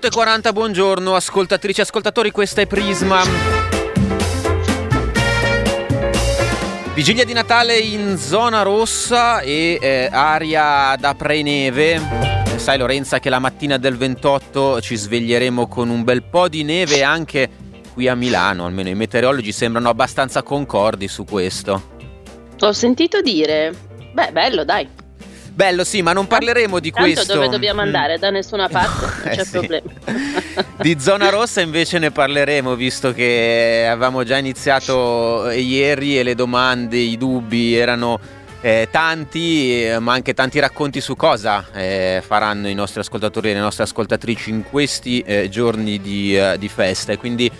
Le 8.40, buongiorno, ascoltatrici e ascoltatori, questa è Prisma. Vigilia di Natale in zona rossa e eh, aria da pre-neve. Sai Lorenza che la mattina del 28 ci sveglieremo con un bel po' di neve anche qui a Milano, almeno i meteorologi sembrano abbastanza concordi su questo. Ho sentito dire, beh bello dai, Bello, sì, ma non parleremo di Tanto questo. dove dobbiamo andare? Da nessuna parte, non Eh, c'è sì. problema. Di zona rossa invece ne parleremo, visto che avevamo già iniziato eh, ieri e le domande, i dubbi erano eh, tanti, eh, ma anche tanti racconti su cosa eh, faranno i nostri ascoltatori e le nostre ascoltatrici in questi eh, giorni di, eh, di festa. E quindi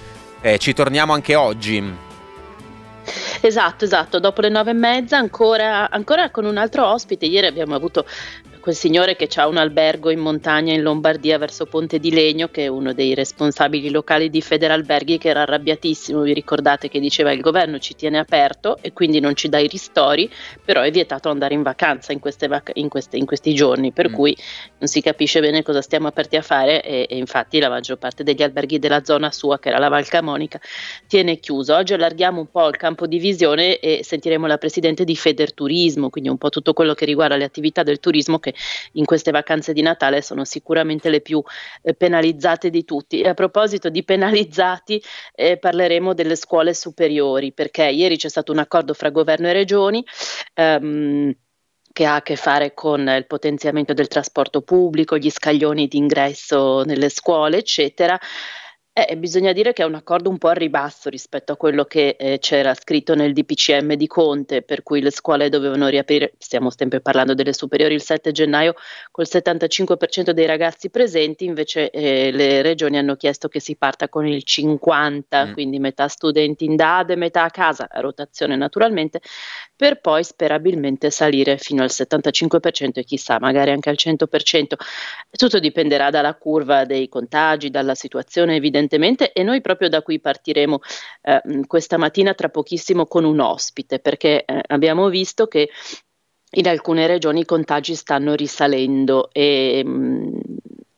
eh, ci torniamo anche oggi. Esatto, esatto, dopo le nove e mezza ancora, ancora con un altro ospite, ieri abbiamo avuto quel signore che ha un albergo in montagna in Lombardia verso Ponte di Legno, che è uno dei responsabili locali di Federalberghi, che era arrabbiatissimo, vi ricordate che diceva il governo ci tiene aperto e quindi non ci dà i ristori, però è vietato andare in vacanza in, queste vac- in, queste- in questi giorni, per Mm. cui non si capisce bene cosa stiamo aperti a fare e, e infatti la maggior parte degli alberghi della zona sua, che era la Val Camonica, tiene chiuso. Oggi allarghiamo un po' il campo di visione e sentiremo la presidente di Federturismo, quindi un po' tutto quello che riguarda le attività del turismo che in queste vacanze di Natale sono sicuramente le più eh, penalizzate di tutti. E a proposito di penalizzati, eh, parleremo delle scuole superiori, perché ieri c'è stato un accordo fra governo e regioni. ehm, che ha a che fare con il potenziamento del trasporto pubblico, gli scaglioni di ingresso nelle scuole, eccetera. Eh, bisogna dire che è un accordo un po' a ribasso rispetto a quello che eh, c'era scritto nel DPCM di Conte, per cui le scuole dovevano riaprire, stiamo sempre parlando delle superiori il 7 gennaio, col 75% dei ragazzi presenti, invece eh, le regioni hanno chiesto che si parta con il 50%, Mm. quindi metà studenti in DAD e metà a casa, a rotazione naturalmente, per poi sperabilmente salire fino al 75% e chissà, magari anche al 100%. Tutto dipenderà dalla curva dei contagi, dalla situazione evidentemente e noi proprio da qui partiremo eh, questa mattina tra pochissimo con un ospite perché eh, abbiamo visto che in alcune regioni i contagi stanno risalendo e, mh,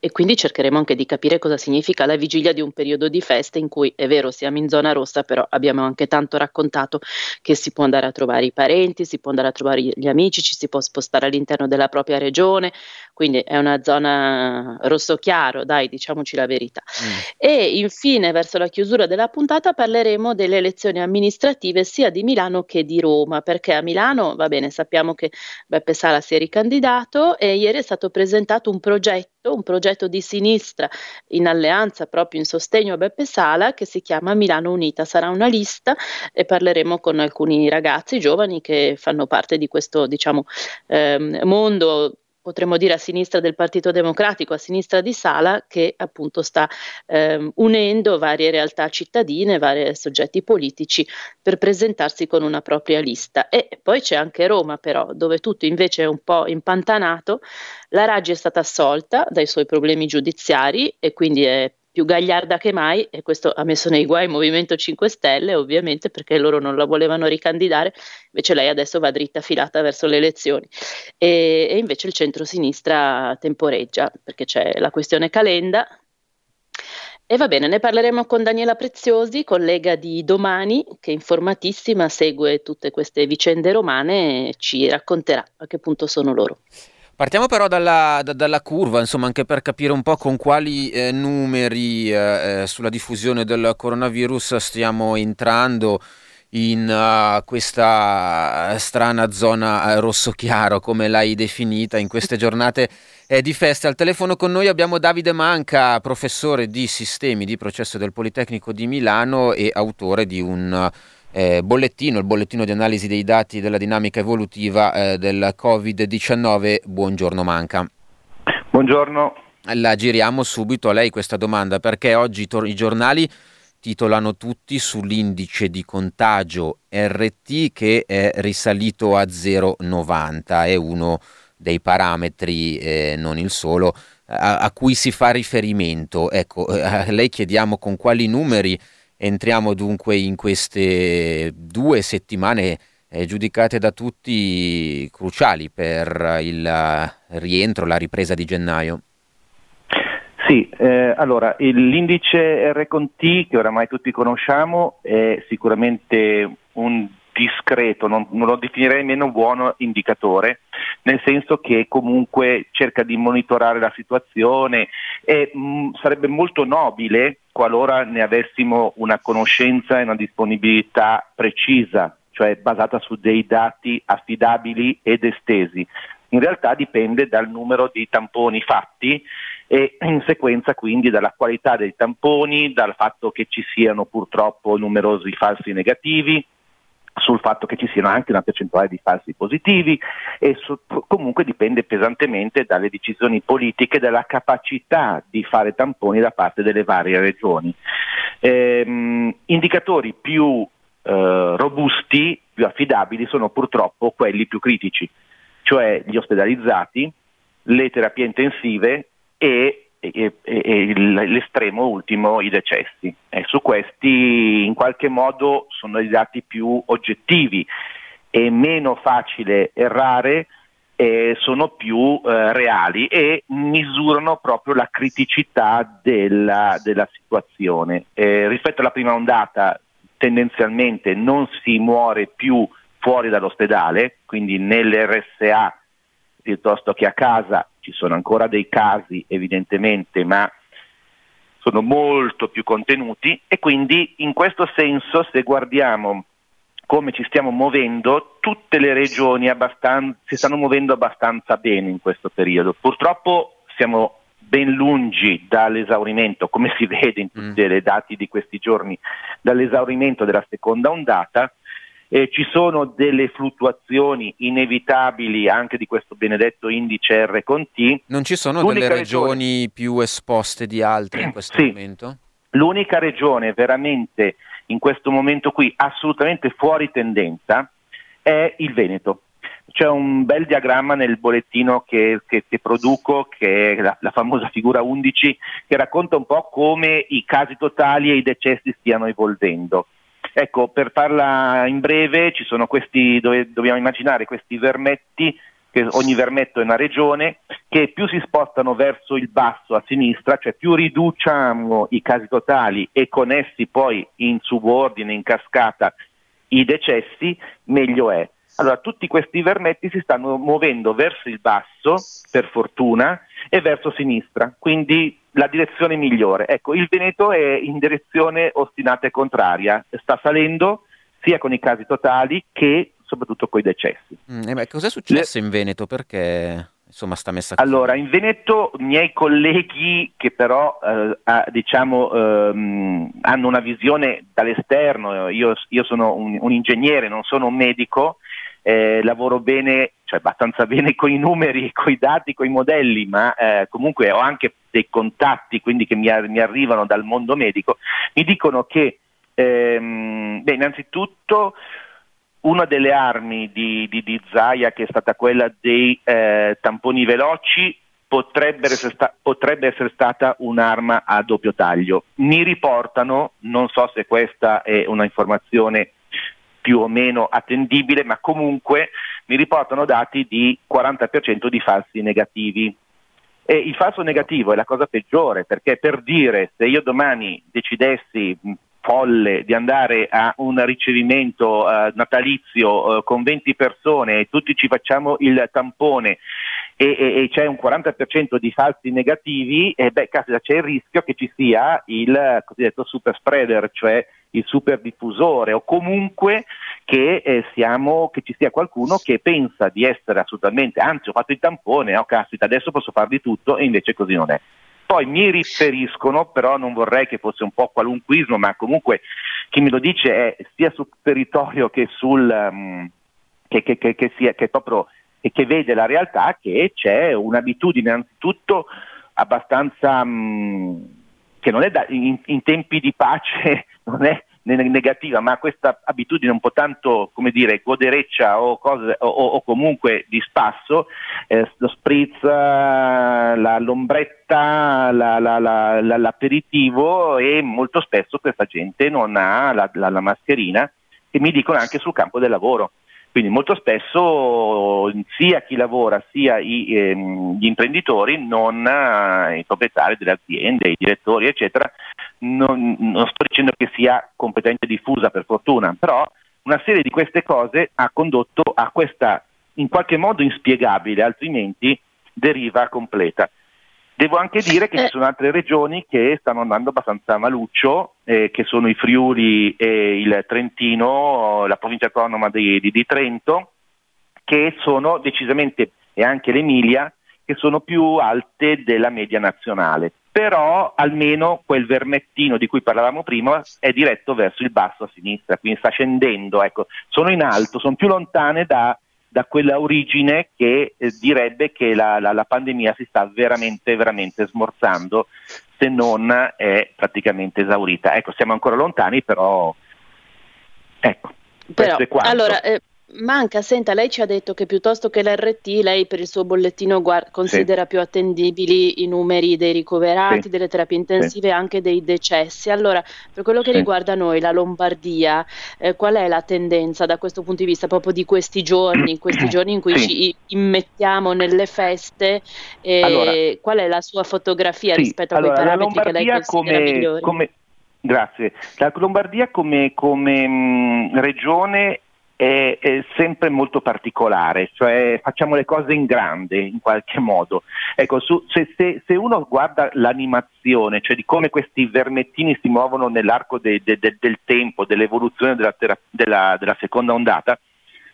e quindi cercheremo anche di capire cosa significa la vigilia di un periodo di festa in cui è vero siamo in zona rossa, però abbiamo anche tanto raccontato che si può andare a trovare i parenti, si può andare a trovare gli amici, ci si può spostare all'interno della propria regione, quindi è una zona rosso chiaro, dai, diciamoci la verità. Mm. E infine, verso la chiusura della puntata, parleremo delle elezioni amministrative sia di Milano che di Roma, perché a Milano, va bene, sappiamo che Beppe Sala si è ricandidato e ieri è stato presentato un progetto, un progetto di sinistra in alleanza proprio in sostegno a Beppe Sala che si chiama Milano Unita. Sarà una lista e parleremo con alcuni ragazzi giovani che fanno parte di questo, diciamo, ehm, mondo potremmo dire a sinistra del Partito Democratico, a sinistra di Sala, che appunto sta ehm, unendo varie realtà cittadine, vari soggetti politici per presentarsi con una propria lista. E poi c'è anche Roma, però, dove tutto invece è un po' impantanato. La Raggi è stata assolta dai suoi problemi giudiziari e quindi è più gagliarda che mai e questo ha messo nei guai il Movimento 5 Stelle ovviamente perché loro non la volevano ricandidare, invece lei adesso va dritta filata verso le elezioni e, e invece il centro-sinistra temporeggia perché c'è la questione Calenda e va bene, ne parleremo con Daniela Preziosi, collega di Domani, che informatissima segue tutte queste vicende romane e ci racconterà a che punto sono loro. Partiamo però dalla, da- dalla curva, insomma, anche per capire un po' con quali eh, numeri eh, eh, sulla diffusione del coronavirus stiamo entrando in uh, questa strana zona eh, rosso chiaro, come l'hai definita, in queste giornate eh, di festa. Al telefono con noi abbiamo Davide Manca, professore di sistemi di processo del Politecnico di Milano e autore di un eh, bollettino, il bollettino di analisi dei dati della dinamica evolutiva eh, del Covid-19. Buongiorno Manca. Buongiorno. La giriamo subito a lei questa domanda perché oggi tor- i giornali titolano tutti sull'indice di contagio RT che è risalito a 0,90, è uno dei parametri, eh, non il solo, a, a cui si fa riferimento. Ecco, eh, a lei chiediamo con quali numeri entriamo dunque in queste due settimane eh, giudicate da tutti cruciali per il rientro, la ripresa di gennaio. Sì, eh, allora l'indice R-T che oramai tutti conosciamo è sicuramente un discreto, non, non, lo definirei meno buono indicatore, nel senso che comunque cerca di monitorare la situazione e mh, mm, sarebbe molto nobile qualora ne avessimo una conoscenza e una disponibilità precisa, cioè basata su dei dati affidabili ed estesi. In realtà dipende dal numero di tamponi fatti e in sequenza quindi dalla qualità dei tamponi, dal fatto che ci siano purtroppo numerosi falsi negativi, sul fatto che ci siano anche una percentuale di falsi positivi e su, comunque dipende pesantemente dalle decisioni politiche, dalla capacità di fare tamponi da parte delle varie regioni. Ehm, indicatori più eh, robusti, più affidabili sono purtroppo quelli più critici, cioè gli ospedalizzati, le terapie intensive e e, e, l'estremo ultimo i decessi. E su questi in qualche modo sono i dati più oggettivi, è meno facile errare, eh, sono più eh, reali e misurano proprio la criticità della, della situazione. Eh, rispetto alla prima ondata tendenzialmente non si muore più fuori dall'ospedale, quindi nell'RSA piuttosto che a casa ci sono ancora dei casi evidentemente, ma sono molto più contenuti e quindi in questo senso se guardiamo come ci stiamo muovendo, tutte le regioni si stanno muovendo abbastanza bene in questo periodo. Purtroppo siamo ben lungi dall'esaurimento, come si vede in tutti mm. i dati di questi giorni, dall'esaurimento della seconda ondata eh, ci sono delle fluttuazioni inevitabili anche di questo benedetto indice R con T. Non ci sono L'unica delle regioni regione... più esposte di altre in questo sì. momento? L'unica regione veramente in questo momento qui assolutamente fuori tendenza è il Veneto. C'è un bel diagramma nel bollettino che, che, che produco, che è la, la, famosa figura 11, che racconta un po' come i casi totali e i decessi stiano evolvendo. Ecco, per farla in breve, ci sono questi, dove dobbiamo immaginare questi vermetti, che ogni vermetto è una regione, che più si spostano verso il basso a sinistra, cioè più riduciamo i casi totali e con essi poi in subordine, in cascata, i decessi, meglio è. Allora, tutti questi vermetti si stanno muovendo verso il basso, per fortuna, e verso sinistra, quindi la direzione migliore. Ecco, il Veneto è in direzione ostinata e contraria, sta salendo sia con i casi totali che soprattutto con i decessi. Mm, eh cosa è successo Le... in Veneto? Perché insomma sta messa così? Allora, in Veneto miei colleghi che però eh, diciamo, ehm, hanno una visione dall'esterno, io, io sono un, un, ingegnere, non sono un medico, eh, lavoro bene, cioè abbastanza bene con i numeri, con i dati, con i modelli, ma eh, comunque ho anche dei contatti quindi che mi, mi, arrivano dal mondo medico, mi dicono che ehm, beh, innanzitutto una delle armi di, di, di, Zaia, che è stata quella dei eh, tamponi veloci, potrebbe essere, sta- potrebbe essere, stata un'arma a doppio taglio. Mi riportano, non so se questa è una informazione più o meno attendibile, ma comunque mi riportano dati di 40% di falsi negativi. E il falso negativo è la cosa peggiore perché per dire se io domani decidessi folle di andare a un ricevimento uh, natalizio uh, con 20 persone e tutti ci facciamo il tampone e, e, e c'è un 40% di falsi negativi, e beh, caspita, c'è il rischio che ci sia il cosiddetto super spreader, cioè il super diffusore o comunque che, eh, siamo, che ci sia qualcuno che pensa di essere assolutamente, anzi ho fatto il tampone, oh caspita, adesso posso far di tutto e invece così non è. Poi mi riferiscono, però non vorrei che fosse un po' qualunquismo, ma comunque chi me lo dice è sia sul territorio che sul... Um, che, che, che, sia, che proprio e che vede la realtà che c'è un'abitudine innanzitutto abbastanza mh, che non è da, in, in, tempi di pace non è negativa, ma questa abitudine un po' tanto, come dire, godereccia o, cose, o, o comunque di spasso, eh, lo spritz, la, l'ombretta, la, la, l'aperitivo e molto spesso questa gente non ha la, la mascherina e mi dicono anche sul campo del lavoro Quindi molto spesso sia chi lavora sia i, ehm, gli imprenditori, non eh, i proprietari delle aziende, i direttori eccetera, non, non sto dicendo che sia competente diffusa per fortuna, però una serie di queste cose ha condotto a questa in qualche modo inspiegabile, altrimenti deriva completa. Devo anche dire che ci eh. sono altre regioni che stanno andando abbastanza maluccio, eh, che sono i Friuli e il Trentino, la provincia autonoma di, di, di Trento, che sono decisamente, e anche l'Emilia, che sono più alte della media nazionale. Però almeno quel vermettino di cui parlavamo prima è diretto verso il basso a sinistra, quindi sta scendendo, ecco. sono in alto, sono più lontane da da quella origine che eh, direbbe che la, la, la, pandemia si sta veramente, veramente smorzando, se non è praticamente esaurita. Ecco, siamo ancora lontani, però ecco, però, allora, eh, Manca, senta, lei ci ha detto che piuttosto che l'RT, lei per il suo bollettino guard- considera sì. più attendibili i numeri dei ricoverati, sì. delle terapie intensive e sì. anche dei decessi. Allora, per quello che riguarda noi, la Lombardia, eh, qual è la tendenza da questo punto di vista proprio di questi giorni, questi giorni in cui ci immettiamo nelle feste? Eh, allora, qual è la sua fotografia rispetto a allora, quei parametri che lei considera come, migliori? Come... Grazie. La Lombardia come, come mh, regione è, è, sempre molto particolare, cioè facciamo le cose in grande in qualche modo. Ecco, su, se, se, se, uno guarda l'animazione, cioè di come questi vermettini si muovono nell'arco de, de, de, del tempo, dell'evoluzione della, della, della, seconda ondata,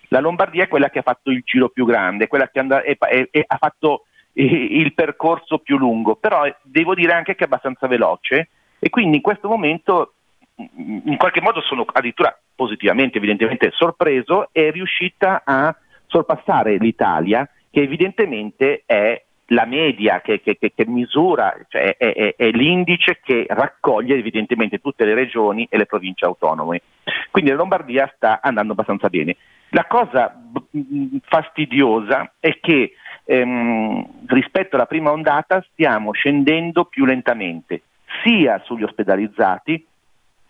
la Lombardia è quella che ha fatto il giro più grande, quella che and- è, è, ha fatto il percorso più lungo, però devo dire anche che è abbastanza veloce e quindi in questo momento in qualche modo sono addirittura positivamente evidentemente sorpreso, è riuscita a sorpassare l'Italia che evidentemente è la media che, che, che, misura, cioè è, è, è, l'indice che raccoglie evidentemente tutte le regioni e le province autonome. Quindi la Lombardia sta andando abbastanza bene. La cosa fastidiosa è che ehm, rispetto alla prima ondata stiamo scendendo più lentamente, sia sugli ospedalizzati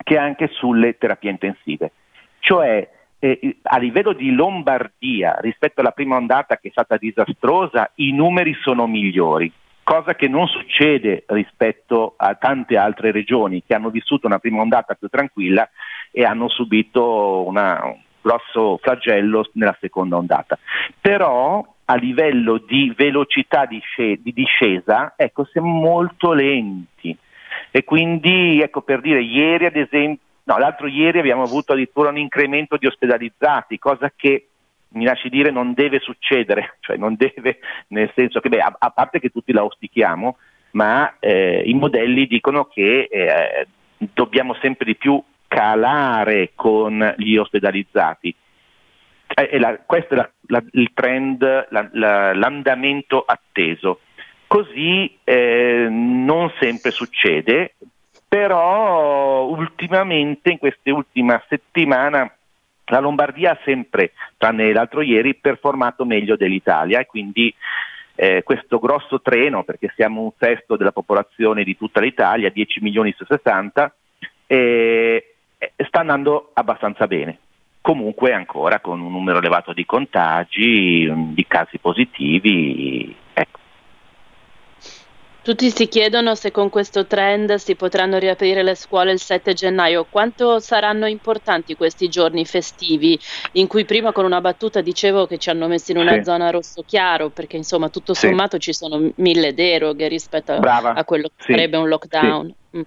che anche sulle terapie intensive. Cioè eh, a livello di Lombardia rispetto alla prima ondata che è stata disastrosa, i numeri sono migliori, cosa che non succede rispetto a tante altre regioni che hanno vissuto una prima ondata più tranquilla e hanno subito una, un grosso flagello nella seconda ondata. Però a livello di velocità di, sc- di discesa, ecco, siamo molto lenti. E quindi, ecco per dire, ieri ad esempio, no, l'altro ieri abbiamo avuto addirittura un incremento di ospedalizzati, cosa che mi lasci dire non deve succedere, cioè non deve, nel senso che, beh, a, a parte che tutti la auspichiamo, ma eh, i modelli dicono che eh, dobbiamo sempre di più calare con gli ospedalizzati. Eh, la, questo è la, la, il trend, l'andamento atteso. Così eh, non sempre succede, però ultimamente, in queste ultime settimane, la Lombardia ha sempre, tranne l'altro ieri, performato meglio dell'Italia e quindi eh, questo grosso treno, perché siamo un sesto della popolazione di tutta l'Italia, 10 milioni su 60, eh, sta andando abbastanza bene. Comunque ancora con un numero elevato di contagi, di casi positivi, ecco. Tutti si chiedono se con questo trend si potranno riaprire le scuole il 7 gennaio. Quanto saranno importanti questi giorni festivi in cui prima con una battuta dicevo che ci hanno messo in una sì. zona rosso chiaro perché insomma tutto sommato sì. ci sono mille deroghe rispetto a, a quello che sì. sarebbe un lockdown. Mm.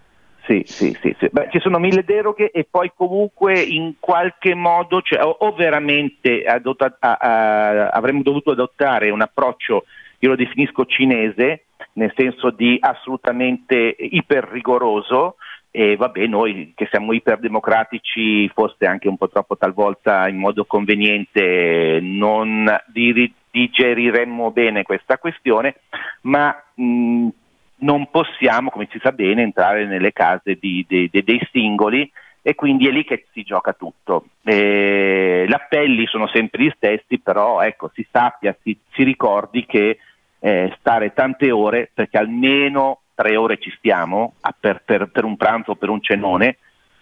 Sì, sì, sì, sì. Beh, ci sono mille deroghe e poi comunque in qualche modo, cioè, o, o, veramente adotta, a, a, avremmo dovuto adottare un approccio, io lo definisco cinese, nel senso di assolutamente iper rigoroso e vabbè noi che siamo iperdemocratici forse anche un po' troppo talvolta in modo conveniente non digeriremmo bene questa questione ma mh, non possiamo come si sa bene entrare nelle case di, di, di, dei singoli e quindi è lì che si gioca tutto. Gli appelli sono sempre gli stessi, però ecco, si sappia, si, si ricordi che eh, stare tante ore, perché almeno tre ore ci stiamo per, per, per un pranzo o per un cenone,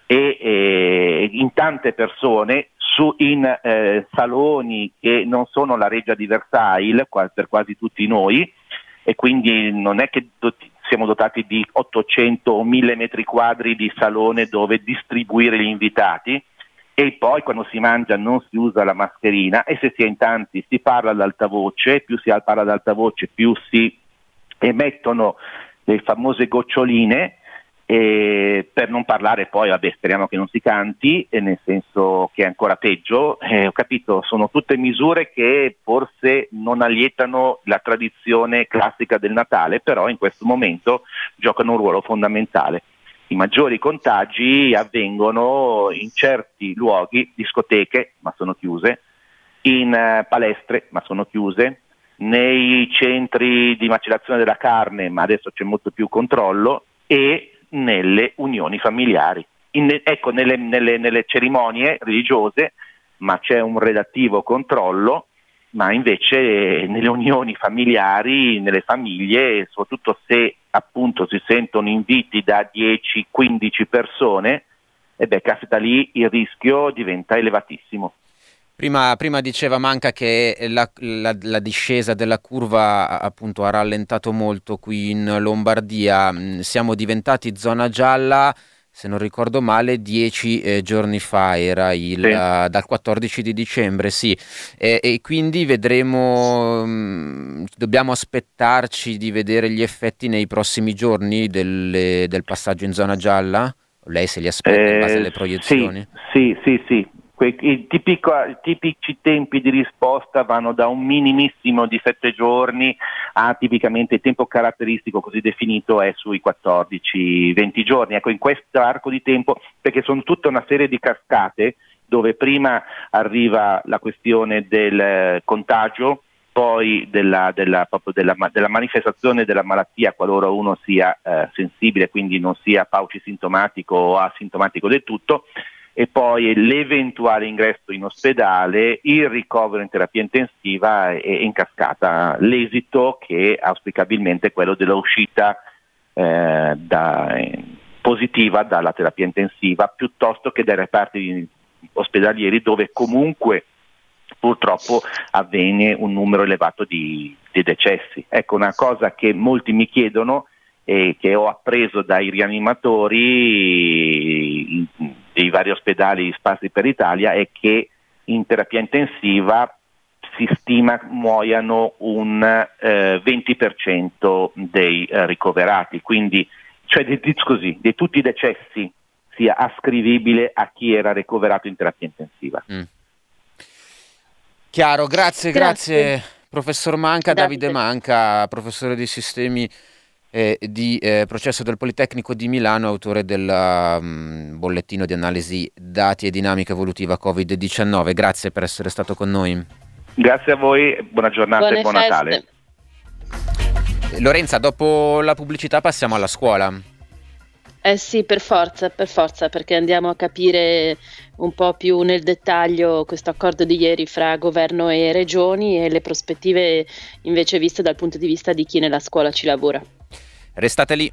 e eh, in tante persone su, in eh, saloni che non sono la reggia di Versailles per quasi tutti noi e quindi non è che doti- siamo dotati di 800 o 1000 metri quadri di salone dove distribuire gli invitati e poi quando si mangia non si usa la mascherina e se si è in tanti si parla ad alta voce, più si parla ad alta voce più si emettono le famose goccioline e per non parlare poi, vabbè, speriamo che non si canti, nel senso che è ancora peggio, eh, ho capito, sono tutte misure che forse non allietano la tradizione classica del Natale, però in questo momento giocano un ruolo fondamentale. I maggiori contagi avvengono in certi luoghi, discoteche, ma sono chiuse, in uh, palestre, ma sono chiuse, nei centri di macellazione della carne, ma adesso c'è molto più controllo, e nelle unioni familiari. In, ecco, nelle, nelle, nelle cerimonie religiose, ma c'è un relativo controllo, ma invece nelle unioni familiari, nelle famiglie, soprattutto se appunto si sentono inviti da 10-15 persone, e beh, caspita lì il rischio diventa elevatissimo. Prima, prima, diceva Manca che la, la, la, discesa della curva appunto ha rallentato molto qui in Lombardia, mm, siamo diventati zona gialla se non ricordo male, dieci eh, giorni fa, era il, sì. uh, dal 14 di dicembre, sì. E, e quindi vedremo, mh, mm, dobbiamo aspettarci di vedere gli effetti nei prossimi giorni delle, del passaggio in zona gialla? Lei se li aspetta eh, in base alle proiezioni? Sì, sì, sì. sì. I, tipici tempi di risposta vanno da un minimissimo di sette giorni a tipicamente il tempo caratteristico così definito è sui 14-20 giorni. Ecco, in questo arco di tempo, perché sono tutta una serie di cascate dove prima arriva la questione del contagio, poi della, della, della, della, manifestazione della malattia qualora uno sia eh, sensibile, quindi non sia paucisintomatico o asintomatico del tutto, e poi l'eventuale ingresso in ospedale, il ricovero in terapia intensiva e in cascata l'esito che auspicabilmente è quello dell'uscita eh, da, eh, positiva dalla terapia intensiva piuttosto che dai reparti ospedalieri dove comunque purtroppo avviene un numero elevato di, di decessi. Ecco una cosa che molti mi chiedono e che ho appreso dai rianimatori dei vari ospedali sparsi per l'Italia è che in terapia intensiva si stima muoiano un eh, 20% dei eh, ricoverati, quindi cioè di, di, così, di tutti i decessi sia ascrivibile a chi era ricoverato in terapia intensiva. Mm. Chiaro, grazie, grazie, grazie professor Manca, Davide. Davide Manca, professore di sistemi eh, di eh, processo del Politecnico di Milano, autore del um, bollettino di analisi dati e dinamica evolutiva Covid-19. Grazie per essere stato con noi. Grazie a voi, buona giornata Buone e buon feste. Natale. Lorenza, dopo la pubblicità passiamo alla scuola. Eh sì, per forza, per forza, perché andiamo a capire un po' più nel dettaglio questo accordo di ieri fra governo e regioni e le prospettive invece viste dal punto di vista di chi nella scuola ci lavora. Restate lì.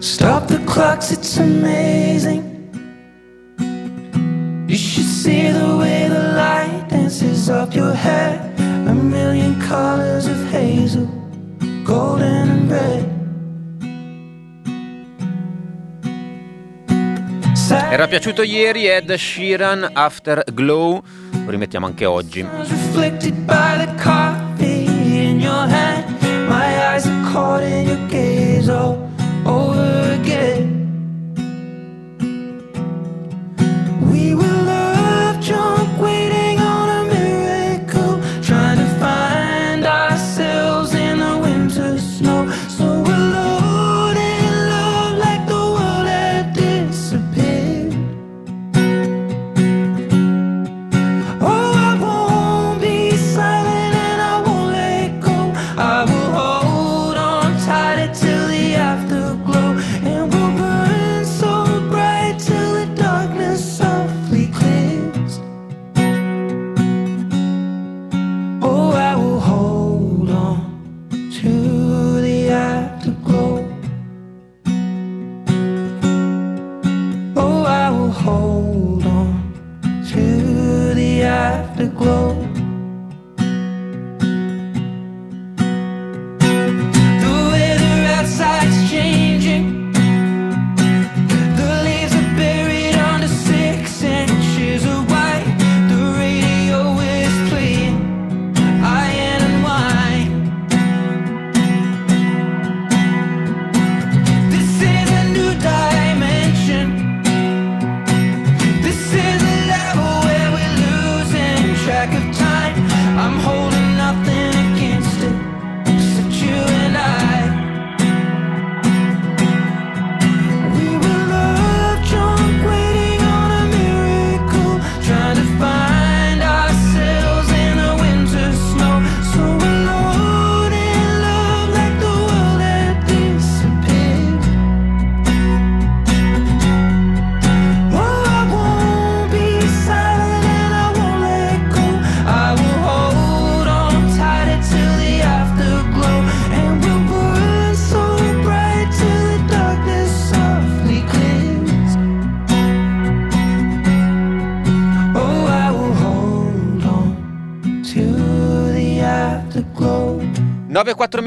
Stop the clocks, it's amazing. You should see the way the light dances up your hair. A million colors of hazel. Golden and red. Era piaciuto ieri Ed Sheeran After Glow, lo rimettiamo anche oggi.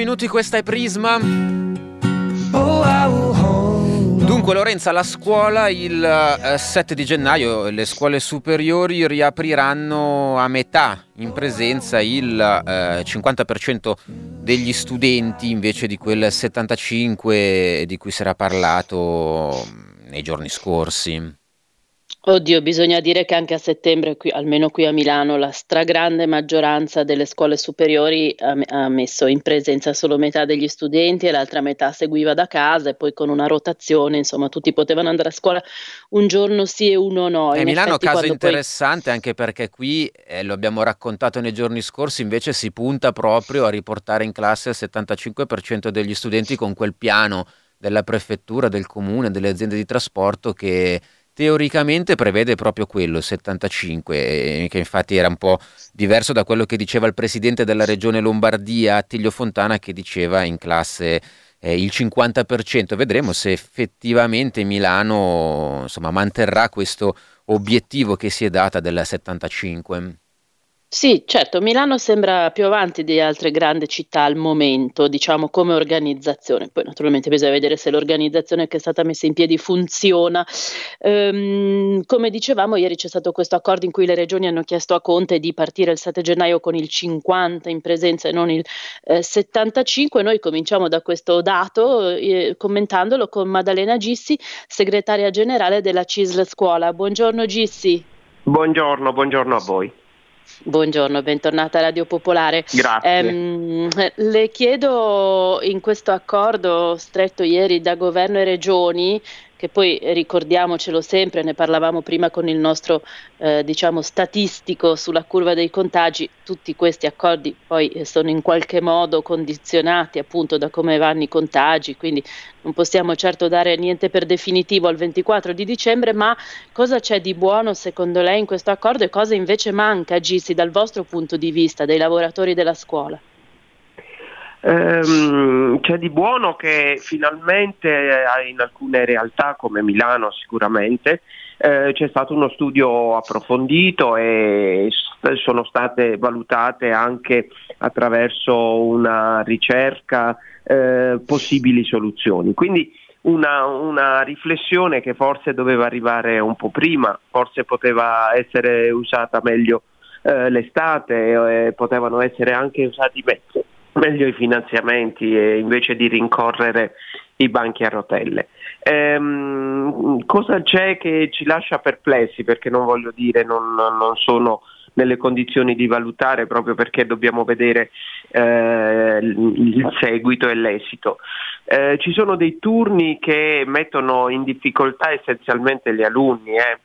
Minuti, questa è Prisma. Dunque Lorenza, la scuola il 7 eh, di gennaio, le scuole superiori riapriranno a metà, in presenza il 50% eh, degli studenti invece di quel 75% di cui si era parlato nei giorni scorsi. Oddio, bisogna dire che anche a settembre, qui, almeno qui a Milano, la stragrande maggioranza delle scuole superiori ha, ha, messo in presenza solo metà degli studenti e l'altra metà seguiva da casa e poi con una rotazione, insomma, tutti potevano andare a scuola un giorno sì e uno no. E in Milano effetti, caso interessante poi... anche perché qui, eh, lo abbiamo raccontato nei giorni scorsi, invece si punta proprio a riportare in classe il 75% degli studenti con quel piano della prefettura, del comune, delle aziende di trasporto che teoricamente prevede proprio quello, 75, che infatti era un po' diverso da quello che diceva il presidente della regione Lombardia, Attilio Fontana, che diceva in classe eh, il 50%. Vedremo se effettivamente Milano insomma, manterrà questo obiettivo che si è data del 75. Sì, certo, Milano sembra più avanti di altre grandi città al momento, diciamo come organizzazione. Poi naturalmente bisogna vedere se l'organizzazione che è stata messa in piedi funziona. Ehm, come dicevamo, ieri c'è stato questo accordo in cui le regioni hanno chiesto a Conte di partire il 7 gennaio con il 50 in presenza e non il eh, 75. Noi cominciamo da questo dato eh, commentandolo con Maddalena Gissi, segretaria generale della CISL Scuola. Buongiorno Gissi. Buongiorno, buongiorno a voi. Buongiorno, bentornata a Radio Popolare. Grazie. Um, le chiedo in questo accordo stretto ieri da governo e regioni che poi ricordiamocelo sempre, ne parlavamo prima con il nostro eh, diciamo statistico sulla curva dei contagi, tutti questi accordi poi sono in qualche modo condizionati appunto da come vanno i contagi, quindi non possiamo certo dare niente per definitivo al 24 di dicembre, ma cosa c'è di buono secondo lei in questo accordo e cosa invece manca, Gissi, dal vostro punto di vista, dei lavoratori della scuola? Ehm, c'è di buono che finalmente eh, in alcune realtà come Milano sicuramente eh, c'è stato uno studio approfondito e sono state valutate anche attraverso una ricerca eh, possibili soluzioni. Quindi una, una, riflessione che forse doveva arrivare un po' prima, forse poteva essere usata meglio eh, l'estate, eh, potevano essere anche usati meglio meglio i finanziamenti e invece di rincorrere i banchi a rotelle. Ehm, cosa c'è che ci lascia perplessi? Perché non voglio dire, non, non sono nelle condizioni di valutare proprio perché dobbiamo vedere eh, il seguito e l'esito. Eh, ci sono dei turni che mettono in difficoltà essenzialmente gli alunni, eh.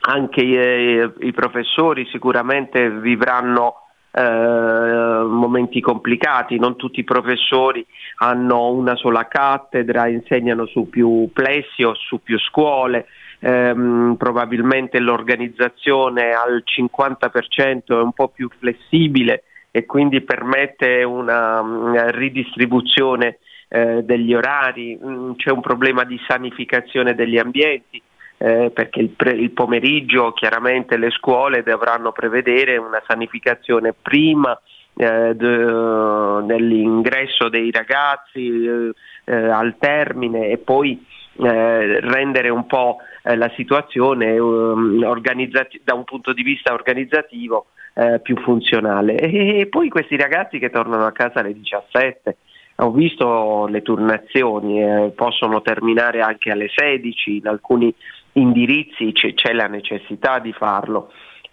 anche i, i professori sicuramente vivranno eh, momenti complicati, non tutti i professori hanno una sola cattedra, insegnano su più plessi o su più scuole, ehm, probabilmente l'organizzazione al 50% è un po' più flessibile e quindi permette una, una ridistribuzione eh, degli orari, mm, c'è un problema di sanificazione degli ambienti, eh, perché il, pre- il, pomeriggio chiaramente le scuole dovranno prevedere una sanificazione prima eh, de- dell'ingresso dei ragazzi eh, eh al termine e poi eh, rendere un po' eh, la situazione um, organizzati- da un punto di vista organizzativo più funzionale. E-, e poi questi ragazzi che tornano a casa alle 17 ho visto le turnazioni, eh, possono terminare anche alle 16, in alcuni indirizzi c- c'è la necessità di farlo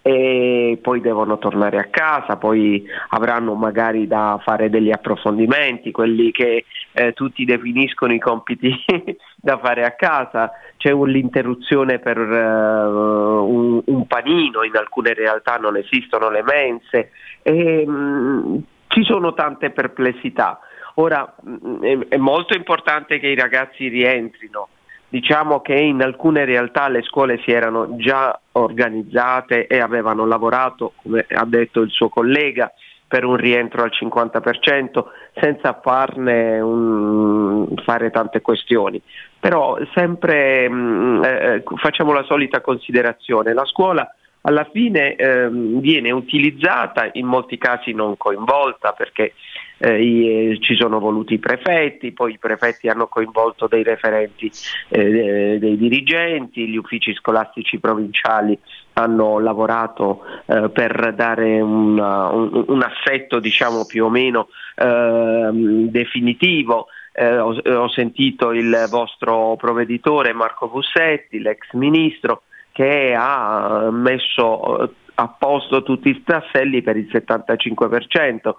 e poi devono tornare a casa, poi avranno magari da fare degli approfondimenti, quelli che eh, tutti definiscono i compiti da fare a casa, c'è l'interruzione per uh, un, un, panino, in alcune realtà non esistono le mense, e, mh, mm, ci sono tante perplessità. Ora mm, è, è molto importante che i ragazzi rientrino. Diciamo che in alcune realtà le scuole si erano già organizzate e avevano lavorato, come ha detto il suo collega, per un rientro al 50% senza farne un, fare tante questioni. Però sempre mh, mm, eh, facciamo la solita considerazione, la scuola alla fine eh, viene utilizzata, in molti casi non coinvolta perché eh, i, eh, ci sono voluti i prefetti, poi i prefetti hanno coinvolto dei referenti eh, dei dirigenti, gli uffici scolastici provinciali hanno lavorato eh, per dare una, un, un, assetto diciamo più o meno ehm, definitivo. Eh, ho, ho, sentito il vostro provveditore Marco Bussetti, l'ex ministro, che ha messo a posto tutti i tasselli per il 75%.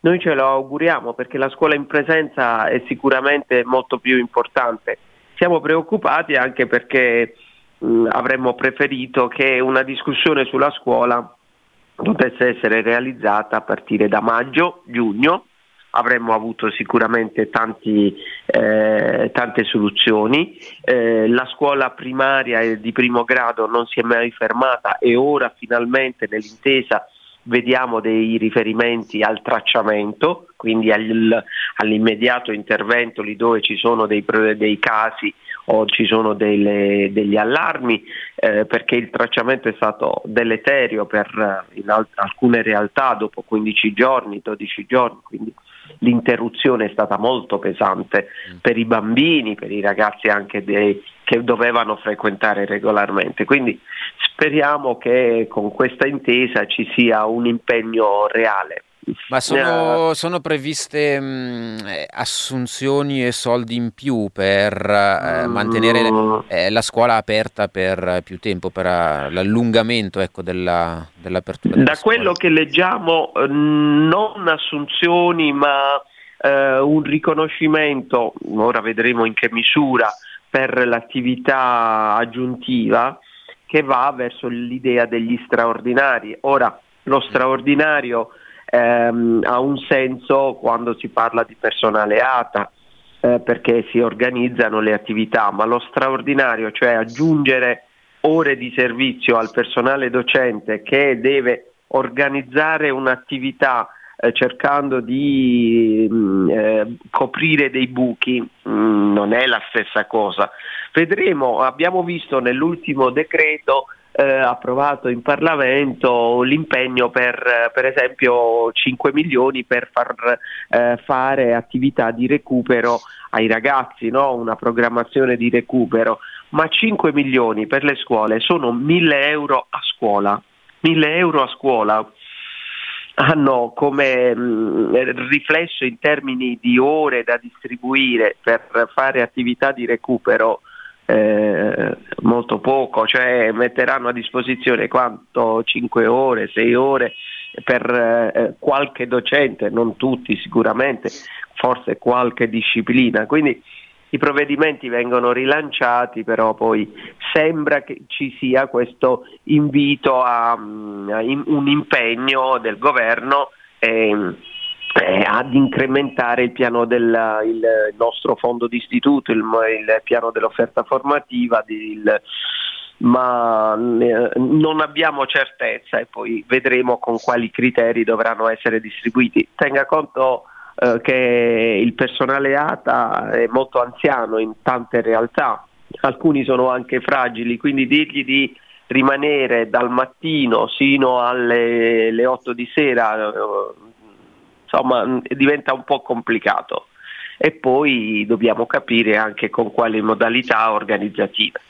Noi ce lo auguriamo perché la scuola in presenza è sicuramente molto più importante. Siamo preoccupati anche perché mh, avremmo preferito che una discussione sulla scuola potesse essere realizzata a partire da maggio, giugno, avremmo avuto sicuramente tanti, eh, tante soluzioni. Eh, la scuola primaria di primo grado non si è mai fermata e ora finalmente nell'intesa vediamo dei riferimenti al tracciamento, quindi al, all'immediato intervento lì dove ci sono dei, dei casi o ci sono delle, degli allarmi, eh, perché il tracciamento è stato deleterio per in al- alcune realtà dopo 15 giorni, 12 giorni, quindi l'interruzione è stata molto pesante mm. per i bambini, per i ragazzi anche dei, che dovevano frequentare regolarmente. Quindi speriamo che con questa intesa ci sia un impegno reale. Ma sono, sono previste mh, eh, assunzioni e soldi in più per eh, mantenere mm. eh, la scuola aperta per più tempo, per uh, l'allungamento ecco, della, dell'apertura? Della da scuola. quello che leggiamo, eh, non assunzioni, ma eh, un riconoscimento, ora vedremo in che misura, per l'attività aggiuntiva che va verso l'idea degli straordinari. Ora, lo straordinario ehm, ha un senso quando si parla di personale ATA, eh, perché si organizzano le attività, ma lo straordinario, cioè aggiungere ore di servizio al personale docente che deve organizzare un'attività eh, cercando di mh, mm, eh, coprire dei buchi, mh, mm, non è la stessa cosa. Vedremo, abbiamo visto nell'ultimo decreto eh, approvato in Parlamento l'impegno per, per esempio 5 milioni per far eh, fare attività di recupero ai ragazzi, no? una programmazione di recupero, ma 5 milioni per le scuole sono 1000 euro a scuola. 1000 euro a scuola hanno come mh, mm, riflesso in termini di ore da distribuire per fare attività di recupero eh, molto poco, cioè metteranno a disposizione quanto 5 ore, 6 ore per eh, qualche docente, non tutti sicuramente, forse qualche disciplina. Quindi i provvedimenti vengono rilanciati, però poi sembra che ci sia questo invito a, a un impegno del governo. Eh, eh, ad incrementare il piano del il nostro fondo d'istituto, il, il piano dell'offerta formativa, il, ma eh, non abbiamo certezza e poi vedremo con quali criteri dovranno essere distribuiti. Tenga conto eh, che il personale ATA è molto anziano in tante realtà, alcuni sono anche fragili, quindi dirgli di rimanere dal mattino sino alle 8 di sera insomma diventa un po' complicato e poi dobbiamo capire anche con quali modalità organizzative.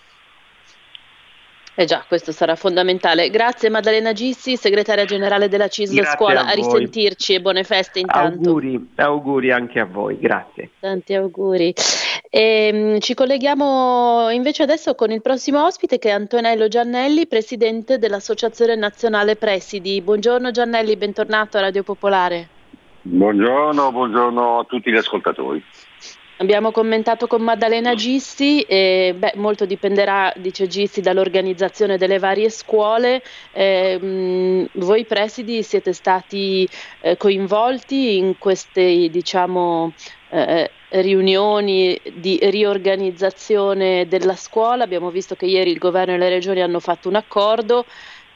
Eh già, questo sarà fondamentale. Grazie Maddalena Gissi, segretaria generale della CISL Scuola, a, a, risentirci e buone feste intanto. Auguri, auguri anche a voi, grazie. Tanti auguri. E, ehm, ci colleghiamo invece adesso con il prossimo ospite che è Antonello Giannelli, presidente dell'Associazione Nazionale Presidi. Buongiorno Giannelli, bentornato a Radio Popolare. Buongiorno, buongiorno a tutti gli ascoltatori. Abbiamo commentato con Maddalena Gissi e beh, molto dipenderà, dice Gissi, dall'organizzazione delle varie scuole. Eh, mh, voi presidi siete stati eh, coinvolti in queste diciamo, eh, riunioni di riorganizzazione della scuola. Abbiamo visto che ieri il governo e le regioni hanno fatto un accordo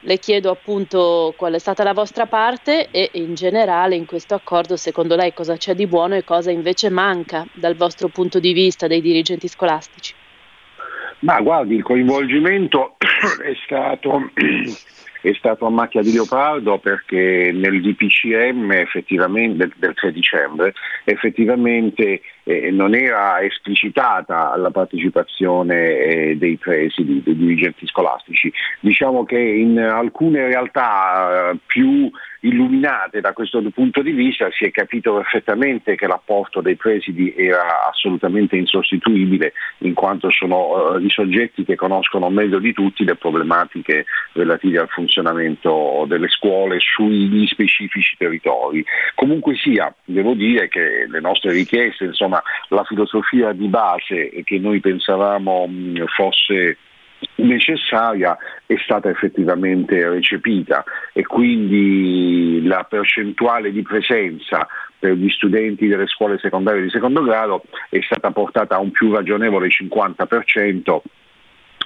le chiedo appunto qual è stata la vostra parte e in generale in questo accordo secondo lei cosa c'è di buono e cosa invece manca dal vostro punto di vista dei dirigenti scolastici. Ma guardi, il coinvolgimento è stato è stato a macchia di leopardo perché nel DPCM effettivamente, del 3 dicembre effettivamente eh, non era esplicitata la partecipazione eh, dei presidi, dei dirigenti scolastici. Diciamo che in alcune realtà eh, più illuminate da questo punto di vista si è capito perfettamente che l'apporto dei presidi era assolutamente insostituibile in quanto sono uh, i soggetti che conoscono meglio di tutti le problematiche relative al funzionamento delle scuole sugli specifici territori. Comunque sia, devo dire che le nostre richieste, insomma, la filosofia di base che noi pensavamo mh, fosse necessaria è stata effettivamente recepita e quindi la percentuale di presenza per gli studenti delle scuole secondarie di secondo grado è stata portata a un più ragionevole 50%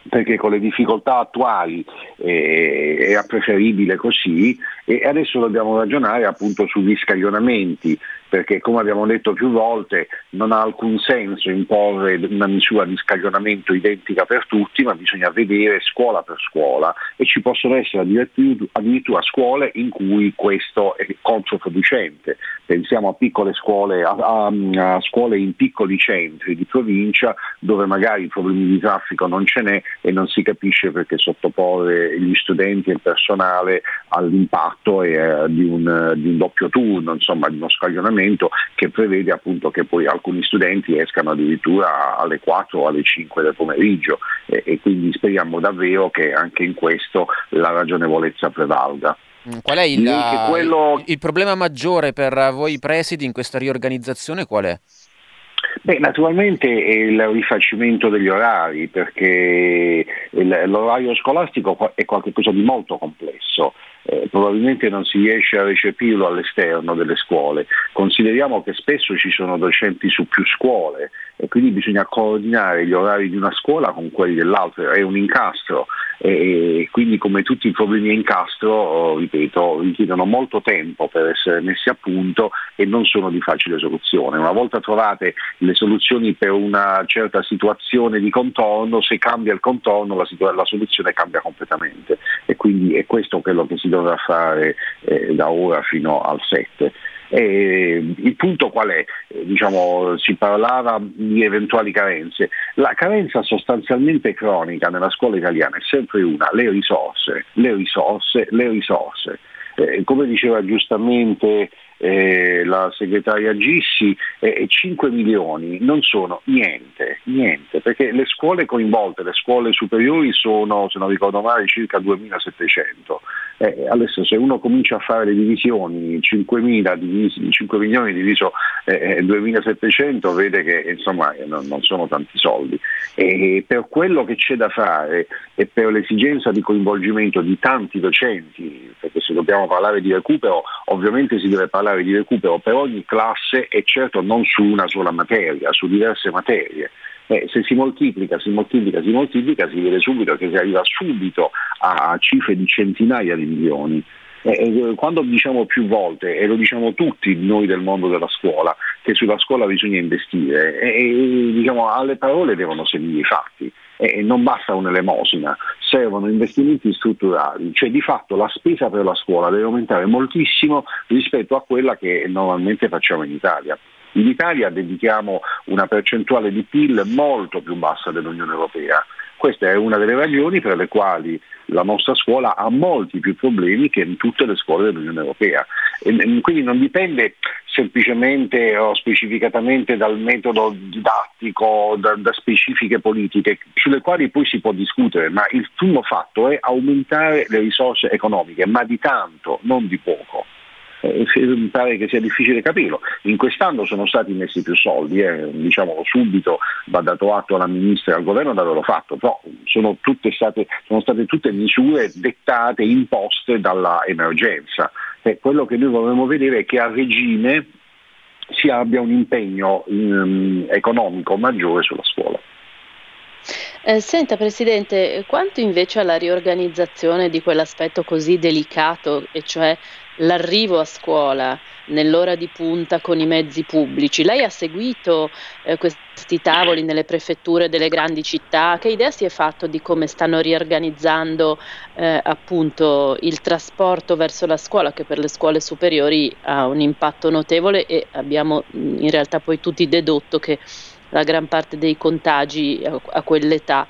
perché con le difficoltà attuali eh, era preferibile così e adesso dobbiamo ragionare appunto sugli scaglionamenti perché come abbiamo detto più volte non ha alcun senso imporre una misura di scaglionamento identica per tutti, ma bisogna vedere scuola per scuola e ci possono essere addirittura scuole in cui questo è controproducente. Pensiamo a piccole scuole, a, a, a scuole in piccoli centri di provincia dove magari problemi di traffico non ce n'è e non si capisce perché sottoporre gli studenti e il personale all'impatto eh, di, un, di un doppio turno, insomma di uno scaglionamento che prevede appunto che poi alcuni studenti escano addirittura alle 4 o alle 5 del pomeriggio e, e quindi speriamo davvero che anche in questo la ragionevolezza prevalga. Mm, qual è il, quello... il, problema maggiore per voi presidi in questa riorganizzazione? Qual è? Beh, naturalmente è il rifacimento degli orari, perché l'orario scolastico è qualcosa di molto complesso eh, probabilmente non si riesce a recepirlo all'esterno delle scuole. Consideriamo che spesso ci sono docenti su più scuole e quindi bisogna coordinare gli orari di una scuola con quelli dell'altra, è un incastro e quindi come tutti i problemi a incastro, oh, ripeto, richiedono molto tempo per essere messi a punto e non sono di facile soluzione. Una volta trovate le soluzioni per una certa situazione di contorno, se cambia il contorno la, situ- la soluzione cambia completamente e quindi è questo quello che si dovrà fare eh, da ora fino al 7. E il punto qual è? Eh, diciamo, si parlava di eventuali carenze. La carenza sostanzialmente cronica nella scuola italiana è sempre una, le risorse, le risorse, le risorse. Eh, come diceva giustamente eh, la segretaria Gissi, eh, 5 milioni non sono niente, niente, perché le scuole coinvolte, le scuole superiori sono, se non ricordo male, circa 2700. Eh, adesso se uno comincia a fare le divisioni, 5, divisi, 5 milioni diviso eh, 2700 vede che insomma eh, non, non, sono tanti soldi. E per quello che c'è da fare e per l'esigenza di coinvolgimento di tanti docenti, perché se dobbiamo parlare di recupero ovviamente si deve parlare parlare di recupero per ogni classe e certo non su una sola materia, su diverse materie. Eh, se si moltiplica, si moltiplica, si moltiplica, si vede subito che si arriva subito a cifre di centinaia di milioni. Eh, eh, quando diciamo più volte, e lo diciamo tutti noi del mondo della scuola, che sulla scuola bisogna investire e, diciamo, alle parole devono seguire i fatti e non basta un'elemosina, servono investimenti strutturali, cioè di fatto la spesa per la scuola deve aumentare moltissimo rispetto a quella che normalmente facciamo in Italia. In Italia dedichiamo una percentuale di PIL molto più bassa dell'Unione Europea. Questa è una delle ragioni per le quali la nostra scuola ha molti più problemi che in tutte le scuole dell'Unione Europea. E quindi non dipende semplicemente o specificatamente dal metodo didattico, da, da, specifiche politiche, sulle quali poi si può discutere, ma il primo fatto è aumentare le risorse economiche, ma di tanto, non di poco eh, mi pare che sia difficile capirlo. In quest'anno sono stati messi più soldi, eh, diciamolo subito, va dato atto alla Ministra e al Governo di averlo fatto, però sono, state, sono state tutte misure dettate, imposte dalla Eh, quello che noi vorremmo vedere è che a regime si abbia un impegno um, economico maggiore sulla scuola. Eh, senta Presidente, quanto invece alla riorganizzazione di quell'aspetto così delicato, e cioè l'arrivo a scuola nell'ora di punta con i mezzi pubblici. Lei ha seguito eh, questi tavoli nelle prefetture delle grandi città? Che idea si è fatto di come stanno riorganizzando eh, appunto il trasporto verso la scuola, che per le scuole superiori ha un impatto notevole e abbiamo in realtà poi tutti dedotto che la gran parte dei contagi a, a quell'età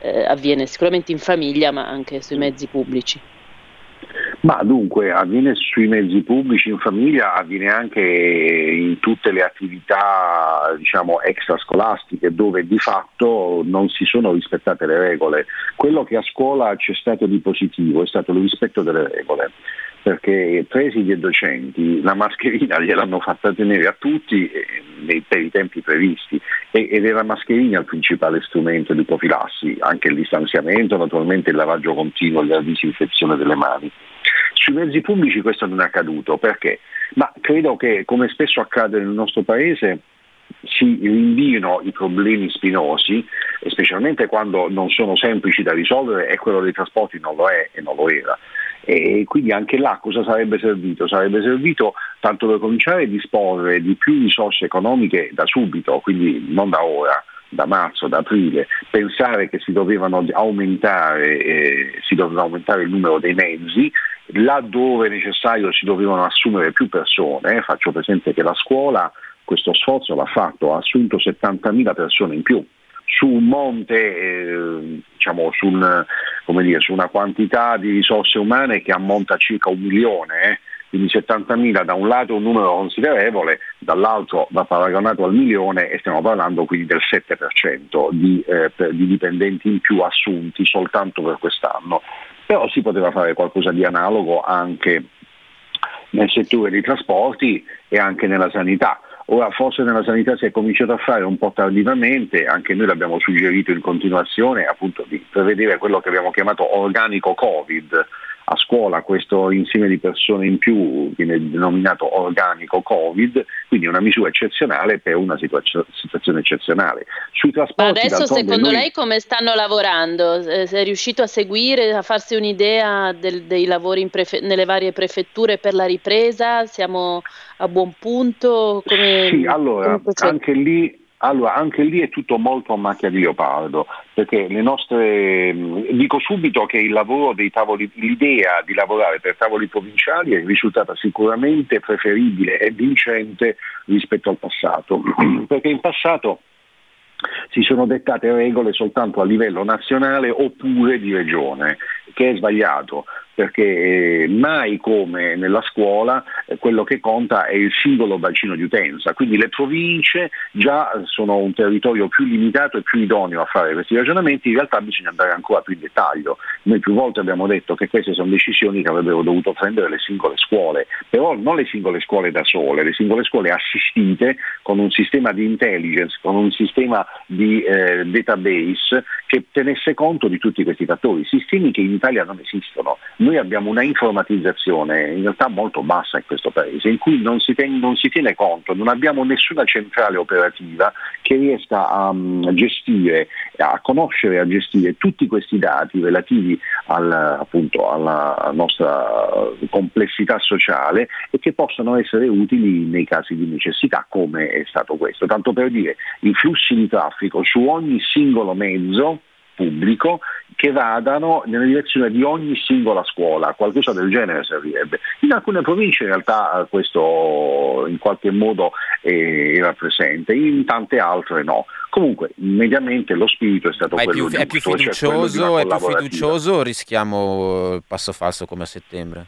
eh, avviene sicuramente in famiglia ma anche sui mezzi pubblici. Ma dunque avviene sui mezzi pubblici in famiglia, avviene anche in tutte le attività diciamo, extrascolastiche dove di fatto non si sono rispettate le regole. Quello che a scuola c'è stato di positivo è stato il rispetto delle regole perché presidi e docenti la mascherina gliel'hanno fatta tenere a tutti eh, per i tempi previsti ed è la mascherina il principale strumento di profilassi, anche il distanziamento, naturalmente il lavaggio continuo e la disinfezione delle mani. Sui mezzi pubblici questo non è accaduto, perché? Ma credo che come spesso accade nel nostro Paese si rinviino i problemi spinosi, specialmente quando non sono semplici da risolvere e quello dei trasporti non lo è e non lo era. E quindi anche là cosa sarebbe servito? Sarebbe servito tanto per cominciare a disporre di più risorse economiche da subito, quindi non da ora, da marzo, da aprile, pensare che si dovevano aumentare, eh, si doveva aumentare il numero dei mezzi, laddove necessario si dovevano assumere più persone, faccio presente che la scuola questo sforzo l'ha fatto, ha assunto 70.000 persone in più su un monte, eh, diciamo, su, un, dire, su, una quantità di risorse umane che ammonta a circa un milione. Eh? quindi 70.000 da un lato è un numero considerevole, dall'altro va paragonato al milione e stiamo parlando quindi del 7% di, eh, di dipendenti in più assunti soltanto per quest'anno. Però si poteva fare qualcosa di analogo anche nel settore dei trasporti e anche nella sanità. Ora forse nella sanità si è cominciato a fare un po' tardivamente, anche noi l'abbiamo suggerito in continuazione, appunto di prevedere quello che abbiamo chiamato organico Covid, a scuola questo insieme di persone in più viene denominato organico Covid, quindi una misura eccezionale per una situazio- situazione eccezionale. Sui trasporti, Ma adesso secondo noi... lei come stanno lavorando? Eh, è riuscito a seguire, a farsi un'idea del, dei lavori prefe- nelle varie prefetture per la ripresa? Siamo a buon punto? Come, sì, allora, anche lì allora, anche lì è tutto molto a macchia di leopardo, perché le nostre, dico subito che tavoli, l'idea di lavorare per tavoli provinciali è risultata sicuramente preferibile e vincente rispetto al passato, perché in passato si sono dettate regole soltanto a livello nazionale oppure di regione, che è sbagliato perché eh, mai come nella scuola eh, quello che conta è il singolo bacino di utenza, quindi le province già sono un territorio più limitato e più idoneo a fare questi ragionamenti, in realtà bisogna andare ancora più in dettaglio. Noi più volte abbiamo detto che queste sono decisioni che avrebbero dovuto prendere le singole scuole, però non le singole scuole da sole, le singole scuole assistite con un sistema di intelligence, con un sistema di eh, database che tenesse conto di tutti questi fattori, sistemi che in Italia non esistono noi abbiamo una informatizzazione in realtà molto bassa in questo paese, in cui non si, ten, non si tiene conto, non abbiamo nessuna centrale operativa che riesca a, a gestire, a conoscere e a gestire tutti questi dati relativi al, appunto, alla nostra complessità sociale e che possano essere utili nei casi di necessità, come è stato questo. Tanto per dire, i flussi di traffico su ogni singolo mezzo pubblico che vadano nella direzione di ogni singola scuola, qualcosa del genere servirebbe. In alcune province in realtà eh, questo in qualche modo era presente, in tante altre no. Comunque, mediamente lo spirito è stato Ma quello è più, di è più fiducioso, cioè è più fiducioso o rischiamo il passo falso come a settembre?